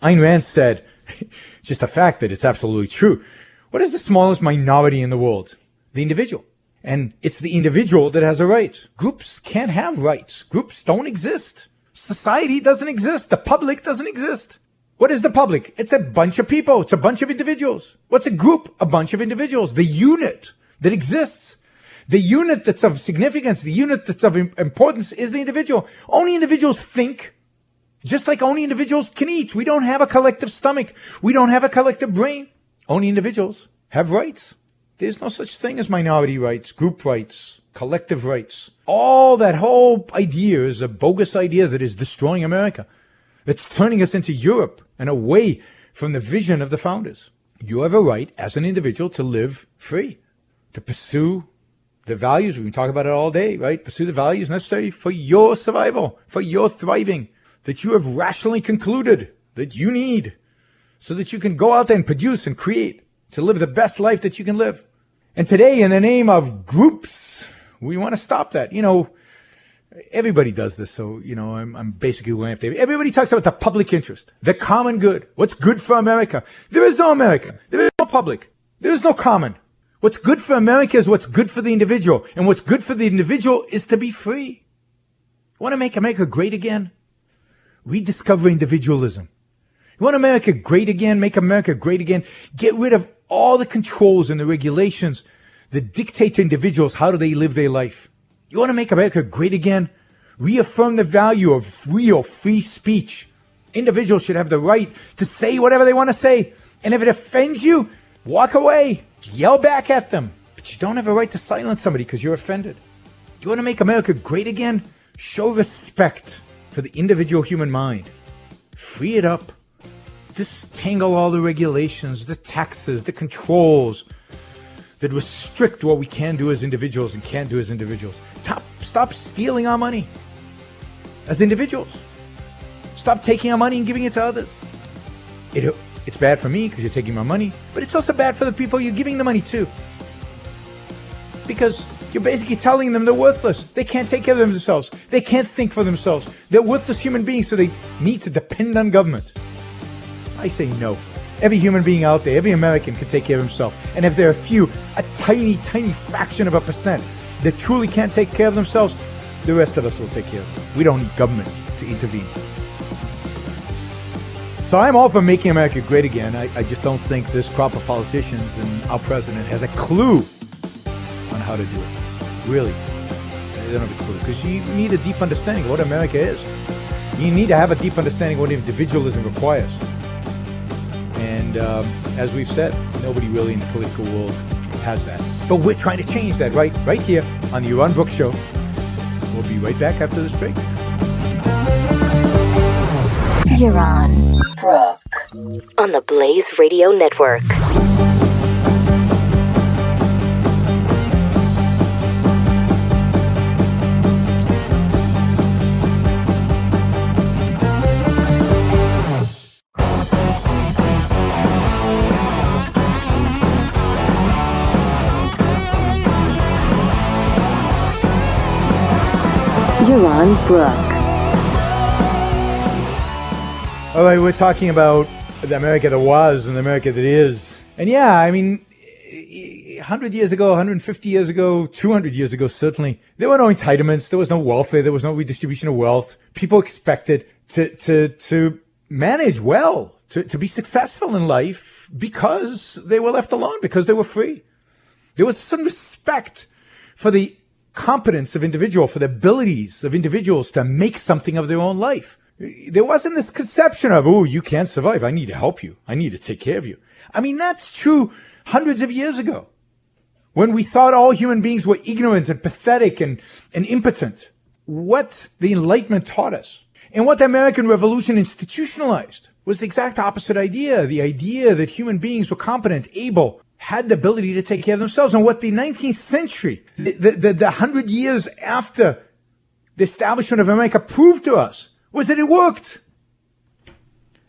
Ayn Rand said, just a fact that it's absolutely true. What is the smallest minority in the world? The individual. And it's the individual that has a right. Groups can't have rights. Groups don't exist. Society doesn't exist. The public doesn't exist. What is the public? It's a bunch of people. It's a bunch of individuals. What's a group? A bunch of individuals. The unit that exists. The unit that's of significance, the unit that's of importance is the individual. Only individuals think, just like only individuals can eat. We don't have a collective stomach. We don't have a collective brain. Only individuals have rights. There's no such thing as minority rights, group rights, collective rights. All that whole idea is a bogus idea that is destroying America. It's turning us into Europe and away from the vision of the founders. You have a right as an individual to live free, to pursue the values, been talking about it all day, right? Pursue the values necessary for your survival, for your thriving, that you have rationally concluded that you need so that you can go out there and produce and create to live the best life that you can live. And today, in the name of groups, we want to stop that. You know, everybody does this. So, you know, I'm, I'm basically going after everybody talks about the public interest, the common good, what's good for America. There is no America. There is no public. There is no common. What's good for America is what's good for the individual. And what's good for the individual is to be free. Want to make America great again? Rediscover individualism. You want America great again? Make America great again? Get rid of all the controls and the regulations that dictate to individuals how do they live their life. You want to make America great again? Reaffirm the value of real free speech. Individuals should have the right to say whatever they want to say. And if it offends you, Walk away. Yell back at them. But you don't have a right to silence somebody because you're offended. You want to make America great again? Show respect for the individual human mind. Free it up. Distangle all the regulations, the taxes, the controls that restrict what we can do as individuals and can't do as individuals. Stop, stop stealing our money as individuals. Stop taking our money and giving it to others. It, it's bad for me because you're taking my money, but it's also bad for the people you're giving the money to. Because you're basically telling them they're worthless. They can't take care of themselves. They can't think for themselves. They're worthless human beings, so they need to depend on government. I say no. Every human being out there, every American can take care of himself. And if there are a few, a tiny, tiny fraction of a percent that truly can't take care of themselves, the rest of us will take care of them. We don't need government to intervene. So I'm all for making America great again. I, I just don't think this crop of politicians and our president has a clue on how to do it. Really. They don't have a clue. Because you need a deep understanding of what America is. You need to have a deep understanding of what individualism requires. And um, as we've said, nobody really in the political world has that. But we're trying to change that right, right here on the Yaron Brook Show. We'll be right back after this break. Yaron Brook on the Blaze Radio Network. Yaron Brook. All right, we're talking about the America that was and the America that is. And yeah, I mean, eh, 100 years ago, 150 years ago, 200 years ago, certainly, there were no entitlements. There was no welfare. There was no redistribution of wealth. People expected to, to, to manage well, to, to be successful in life because they were left alone, because they were free. There was some respect for the competence of individual, for the abilities of individuals to make something of their own life. There wasn't this conception of, oh, you can't survive. I need to help you. I need to take care of you. I mean, that's true hundreds of years ago when we thought all human beings were ignorant and pathetic and, and impotent. What the Enlightenment taught us and what the American Revolution institutionalized was the exact opposite idea. The idea that human beings were competent, able, had the ability to take care of themselves. And what the 19th century, the, the, the, hundred years after the establishment of America proved to us was that it worked.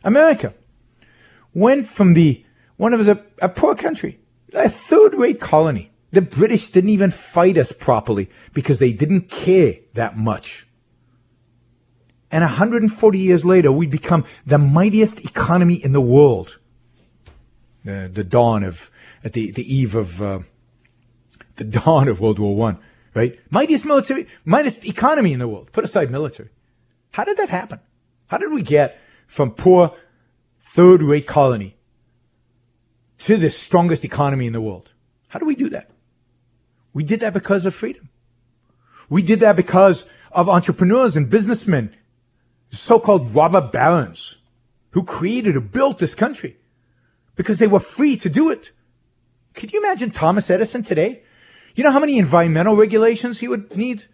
America went from the one of the, a poor country, a third rate colony. The British didn't even fight us properly because they didn't care that much. And 140 years later, we become the mightiest economy in the world. Uh, the dawn of at the, the eve of uh, the dawn of World War One, right? Mightiest military, mightiest economy in the world. Put aside military. How did that happen? How did we get from poor third rate colony to the strongest economy in the world? How do we do that? We did that because of freedom. We did that because of entrepreneurs and businessmen, so-called robber barons who created or built this country because they were free to do it. Could you imagine Thomas Edison today? You know how many environmental regulations he would need?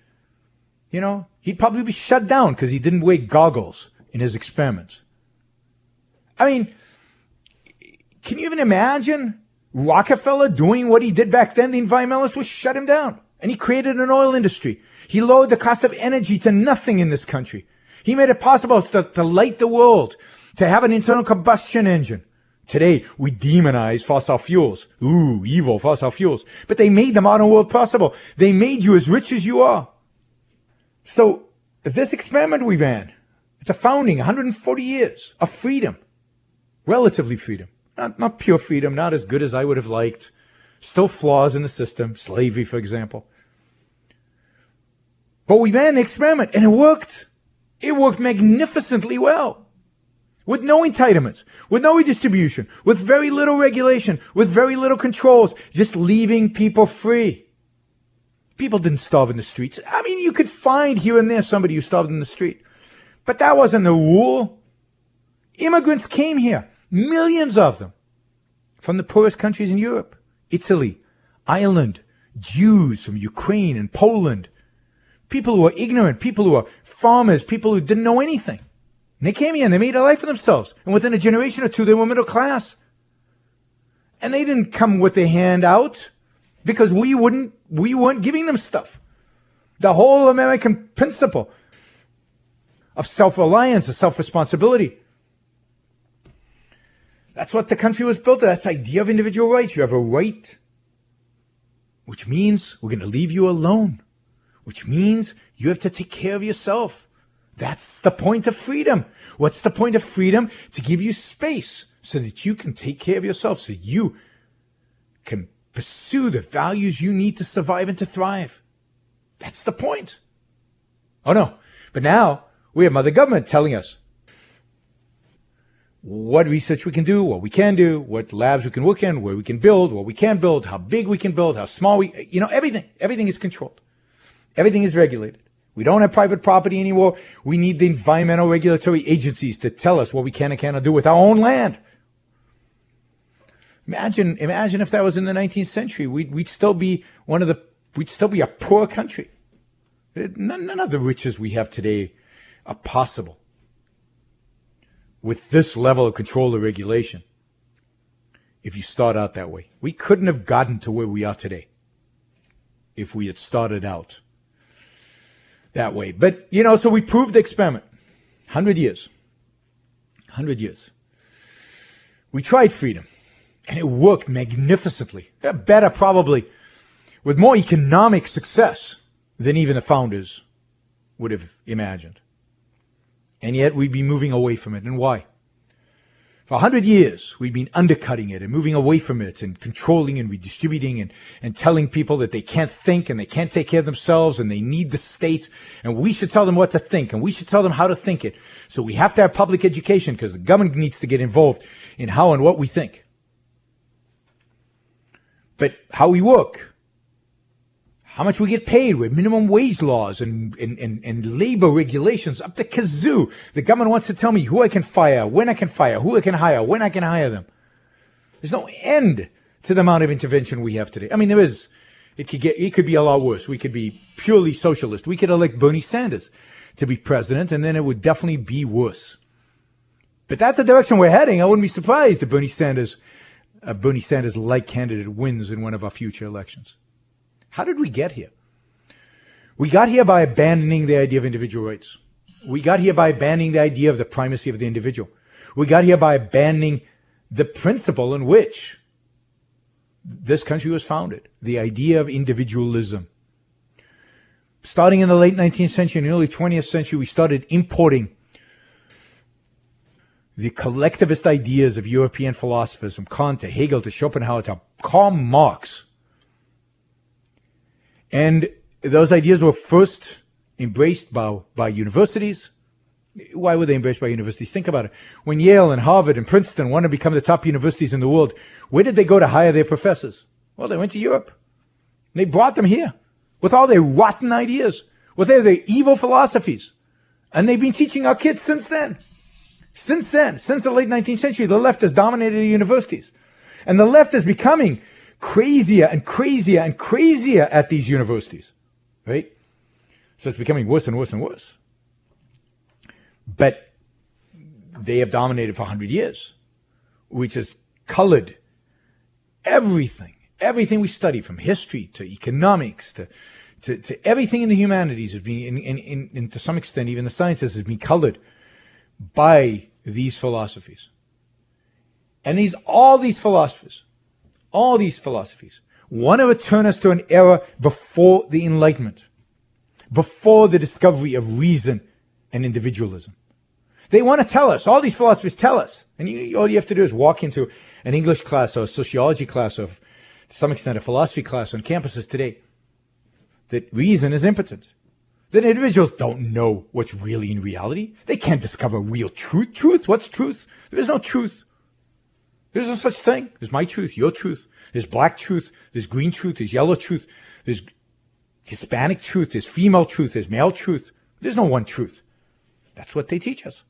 You know, he'd probably be shut down because he didn't wear goggles in his experiments. I mean, can you even imagine Rockefeller doing what he did back then? The environmentalists would shut him down. And he created an oil industry. He lowered the cost of energy to nothing in this country. He made it possible to, to light the world, to have an internal combustion engine. Today, we demonize fossil fuels. Ooh, evil fossil fuels. But they made the modern world possible. They made you as rich as you are. So, this experiment we ran, it's a founding, 140 years of freedom. Relatively freedom. Not, not pure freedom, not as good as I would have liked. Still flaws in the system. Slavery, for example. But we ran the experiment and it worked. It worked magnificently well with no entitlements, with no redistribution, with very little regulation, with very little controls, just leaving people free. People didn't starve in the streets. I mean, you could find here and there somebody who starved in the street. But that wasn't the rule. Immigrants came here, millions of them, from the poorest countries in Europe, Italy, Ireland, Jews from Ukraine and Poland, people who are ignorant, people who are farmers, people who didn't know anything. And they came here and they made a life for themselves. And within a generation or two, they were middle class. And they didn't come with their hand out because we wouldn't, we weren't giving them stuff. The whole American principle of self-reliance, of self-responsibility. That's what the country was built on. That's the idea of individual rights. You have a right, which means we're going to leave you alone, which means you have to take care of yourself. That's the point of freedom. What's the point of freedom? To give you space so that you can take care of yourself, so you can pursue the values you need to survive and to thrive. That's the point. Oh no. But now we have Mother Government telling us what research we can do, what we can do, what labs we can work in, where we can build, what we can build, how big we can build, how small we, you know, everything, everything is controlled. Everything is regulated. We don't have private property anymore. We need the environmental regulatory agencies to tell us what we can and cannot do with our own land. Imagine, imagine if that was in the 19th century. We'd, we'd still be one of the, we'd still be a poor country. None, none of the riches we have today are possible with this level of control or regulation if you start out that way. We couldn't have gotten to where we are today if we had started out that way. But, you know, so we proved the experiment. 100 years. 100 years. We tried freedom and it worked magnificently. Better probably with more economic success than even the founders would have imagined. And yet we'd be moving away from it. And why? For a hundred years, we've been undercutting it and moving away from it and controlling and redistributing and, and telling people that they can't think and they can't take care of themselves and they need the state. And we should tell them what to think and we should tell them how to think it. So we have to have public education because the government needs to get involved in how and what we think. But how we work, how much we get paid with minimum wage laws and, and, and, and labor regulations up the kazoo. The government wants to tell me who I can fire, when I can fire, who I can hire, when I can hire them. There's no end to the amount of intervention we have today. I mean, there is, it could get, it could be a lot worse. We could be purely socialist. We could elect Bernie Sanders to be president and then it would definitely be worse. But that's the direction we're heading. I wouldn't be surprised if Bernie Sanders, a Bernie Sanders like candidate wins in one of our future elections. How did we get here? We got here by abandoning the idea of individual rights. We got here by abandoning the idea of the primacy of the individual. We got here by abandoning the principle in which this country was founded, the idea of individualism. Starting in the late 19th century and early 20th century, we started importing the collectivist ideas of European philosophers from Kant to Hegel to Schopenhauer to Karl Marx and those ideas were first embraced by, by universities. Why were they embraced by universities? Think about it. When Yale and Harvard and Princeton wanted to become the top universities in the world, where did they go to hire their professors? Well, they went to Europe. They brought them here with all their rotten ideas, with their, their evil philosophies. And they've been teaching our kids since then. Since then, since the late 19th century, the left has dominated the universities. And the left is becoming crazier and crazier and crazier at these universities, right? So it's becoming worse and worse and worse. But they have dominated for 100 years, which has colored everything, everything we study from history to economics to, to, to everything in the humanities in, in, in, to some extent, even the sciences has been colored by these philosophies. And these, all these philosophers all these philosophies want to return us to an era before the Enlightenment, before the discovery of reason and individualism. They want to tell us, all these philosophers tell us, and you, all you have to do is walk into an English class or a sociology class or to some extent a philosophy class on campuses today, that reason is impotent. That individuals don't know what's really in reality. They can't discover real truth. Truth? What's truth? There is no truth. There's no such thing. There's my truth, your truth. There's black truth. There's green truth. There's yellow truth. There's Hispanic truth. There's female truth. There's male truth. There's no one truth. That's what they teach us.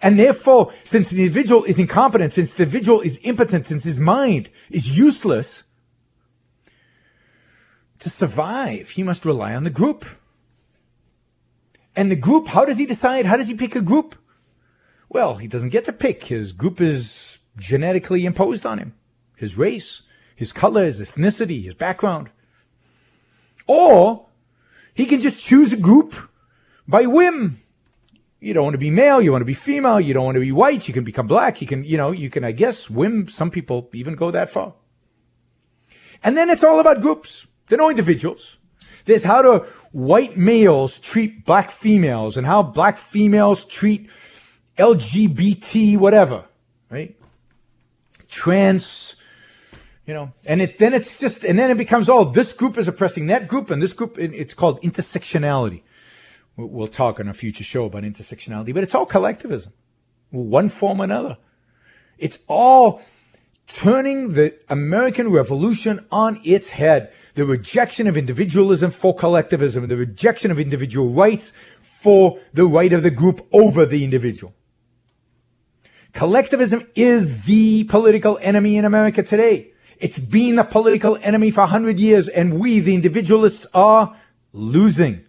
And therefore, since the individual is incompetent, since the individual is impotent, since his mind is useless, to survive, he must rely on the group. And the group, how does he decide? How does he pick a group? Well, he doesn't get to pick. His group is genetically imposed on him. His race, his color, his ethnicity, his background. Or he can just choose a group by whim. You don't want to be male, you want to be female, you don't want to be white, you can become black, you can, you know, you can, I guess, whim. Some people even go that far. And then it's all about groups. They're no individuals. There's how do white males treat black females and how black females treat LGBT whatever, right? Trans, you know, and it, then it's just, and then it becomes, oh, this group is oppressing that group and this group, it's called intersectionality. We'll talk on a future show about intersectionality, but it's all collectivism, one form or another. It's all turning the American Revolution on its head. The rejection of individualism for collectivism, the rejection of individual rights for the right of the group over the individual. Collectivism is the political enemy in America today. It's been the political enemy for 100 years, and we, the individualists, are losing.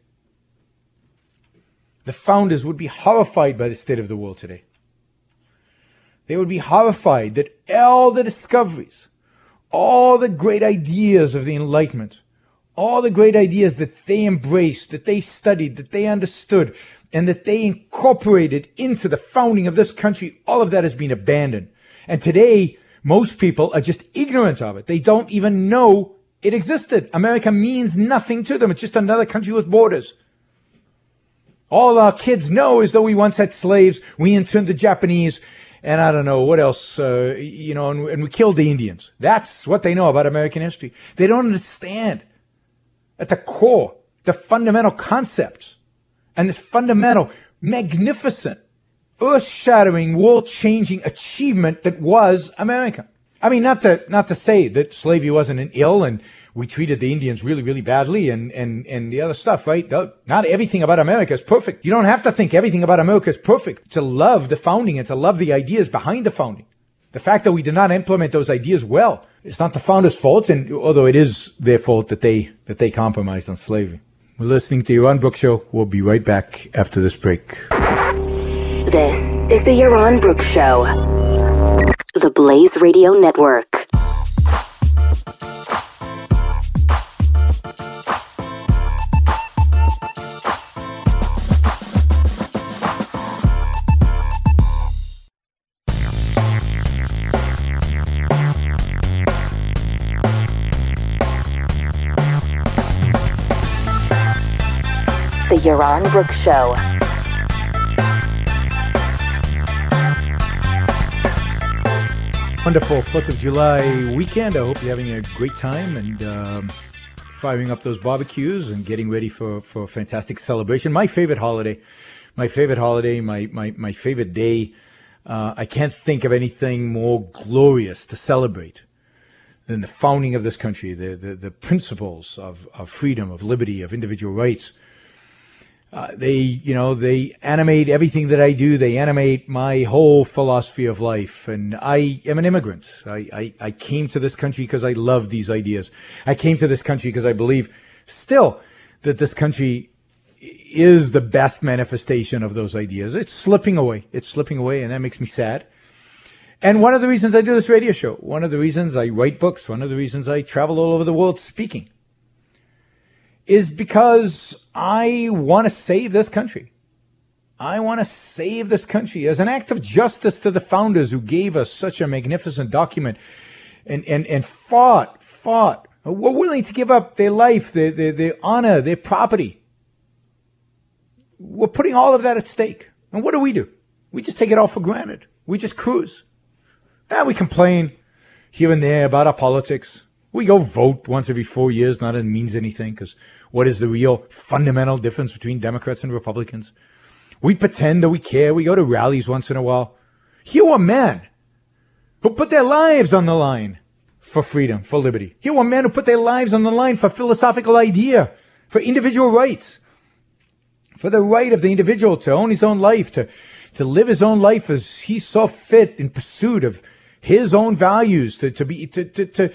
The founders would be horrified by the state of the world today. They would be horrified that all the discoveries, all the great ideas of the Enlightenment, all the great ideas that they embraced, that they studied, that they understood, and that they incorporated into the founding of this country, all of that has been abandoned. And today, most people are just ignorant of it. They don't even know it existed. America means nothing to them. It's just another country with borders. All our kids know is that we once had slaves, we interned the Japanese, and I don't know what else, uh, you know, and, and we killed the Indians. That's what they know about American history. They don't understand at the core the fundamental concepts and this fundamental, magnificent, earth shattering, world changing achievement that was America. I mean, not to, not to say that slavery wasn't an ill and we treated the Indians really, really badly and, and, and the other stuff, right? Not everything about America is perfect. You don't have to think everything about America is perfect to love the founding and to love the ideas behind the founding. The fact that we did not implement those ideas well, it's not the founders' fault, and although it is their fault that they, that they compromised on slavery. We're listening to Yaron Brook Show. We'll be right back after this break. This is the Yaron Brook Show, the Blaze Radio Network. The Yaron Brook Show. Wonderful 4th of July weekend. I hope you're having a great time and um, firing up those barbecues and getting ready for, for a fantastic celebration. My favorite holiday, my favorite holiday, my, my, my favorite day. Uh, I can't think of anything more glorious to celebrate than the founding of this country, the, the, the principles of, of freedom, of liberty, of individual rights uh, they, you know, they animate everything that I do. They animate my whole philosophy of life. And I am an immigrant. I, I, I came to this country because I love these ideas. I came to this country because I believe still that this country is the best manifestation of those ideas. It's slipping away. It's slipping away, and that makes me sad. And one of the reasons I do this radio show, one of the reasons I write books, one of the reasons I travel all over the world speaking is because I want to save this country. I want to save this country as an act of justice to the founders who gave us such a magnificent document and, and, and fought, fought, were willing to give up their life, their, their, their honor, their property. We're putting all of that at stake. And what do we do? We just take it all for granted. We just cruise. And we complain here and there about our politics. We go vote once every four years, not that it means anything, because what is the real fundamental difference between Democrats and Republicans? We pretend that we care. We go to rallies once in a while. Here were men who put their lives on the line for freedom, for liberty. Here were men who put their lives on the line for philosophical idea, for individual rights, for the right of the individual to own his own life, to, to live his own life as he saw fit in pursuit of his own values, to, to be, to, to, to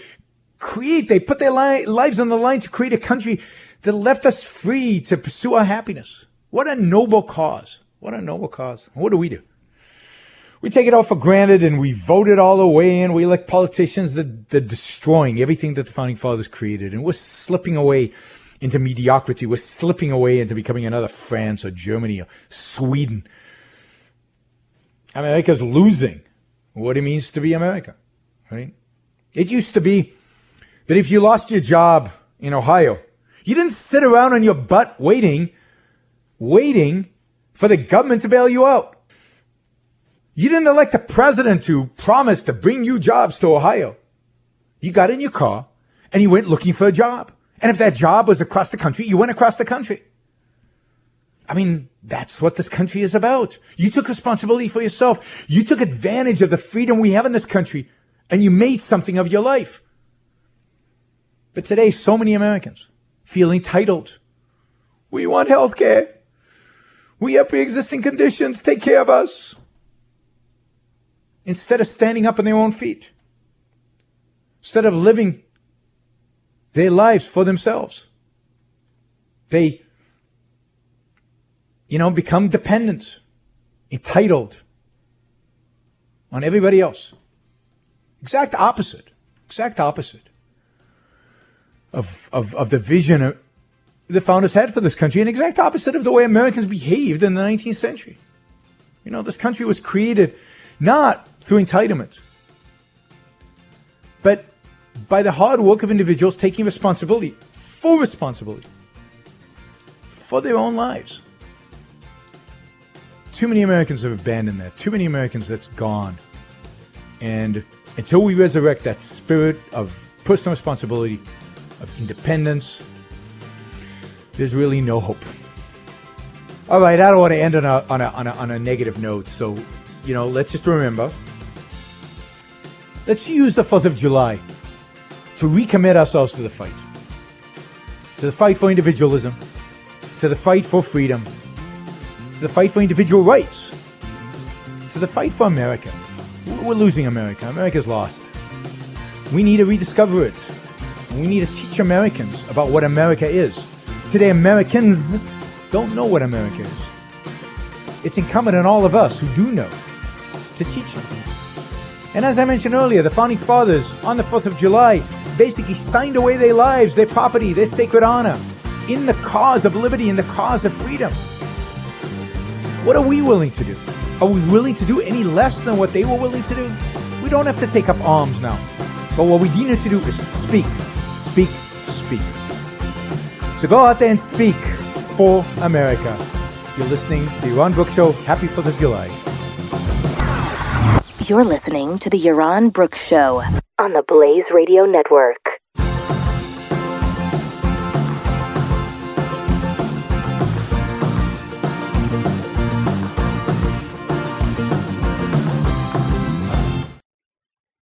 create, they put their li- lives on the line to create a country that left us free to pursue our happiness. What a noble cause. What a noble cause. What do we do? We take it all for granted and we vote it all away and we elect politicians that, that are destroying everything that the founding fathers created. And we're slipping away into mediocrity. We're slipping away into becoming another France or Germany or Sweden. America's losing what it means to be America, right? It used to be that if you lost your job in Ohio, you didn't sit around on your butt waiting, waiting for the government to bail you out. You didn't elect a president who promised to bring you jobs to Ohio. You got in your car and you went looking for a job. And if that job was across the country, you went across the country. I mean, that's what this country is about. You took responsibility for yourself. You took advantage of the freedom we have in this country and you made something of your life. But today, so many Americans feel entitled. We want health care. We have pre-existing conditions. Take care of us. Instead of standing up on their own feet. Instead of living their lives for themselves. They, you know, become dependent, entitled on everybody else. Exact opposite. Exact opposite of, of, of the vision the founders had for this country, an exact opposite of the way Americans behaved in the 19th century. You know, this country was created not through entitlement, but by the hard work of individuals taking responsibility, full responsibility, for their own lives. Too many Americans have abandoned that. Too many Americans that's gone. And until we resurrect that spirit of personal responsibility, of independence, there's really no hope. All right, I don't want to end on a, on a, on a, on a negative note. So, you know, let's just remember. Let's use the 4th of July to recommit ourselves to the fight. To the fight for individualism, to the fight for freedom, to the fight for individual rights, to the fight for America. We're losing America. America's lost. We need to rediscover it. We need to teach Americans about what America is. Today, Americans don't know what America is. It's incumbent on all of us who do know to teach them. And as I mentioned earlier, the founding fathers on the 4th of July basically signed away their lives, their property, their sacred honor in the cause of liberty, in the cause of freedom. What are we willing to do? Are we willing to do any less than what they were willing to do? We don't have to take up arms now. But what we need to do is speak, speak, speak. So go out there and speak for America. You're listening to the Yaron Brook Show. Happy 4th of July. You're listening to the Yaron Brooks Show on the Blaze Radio Network.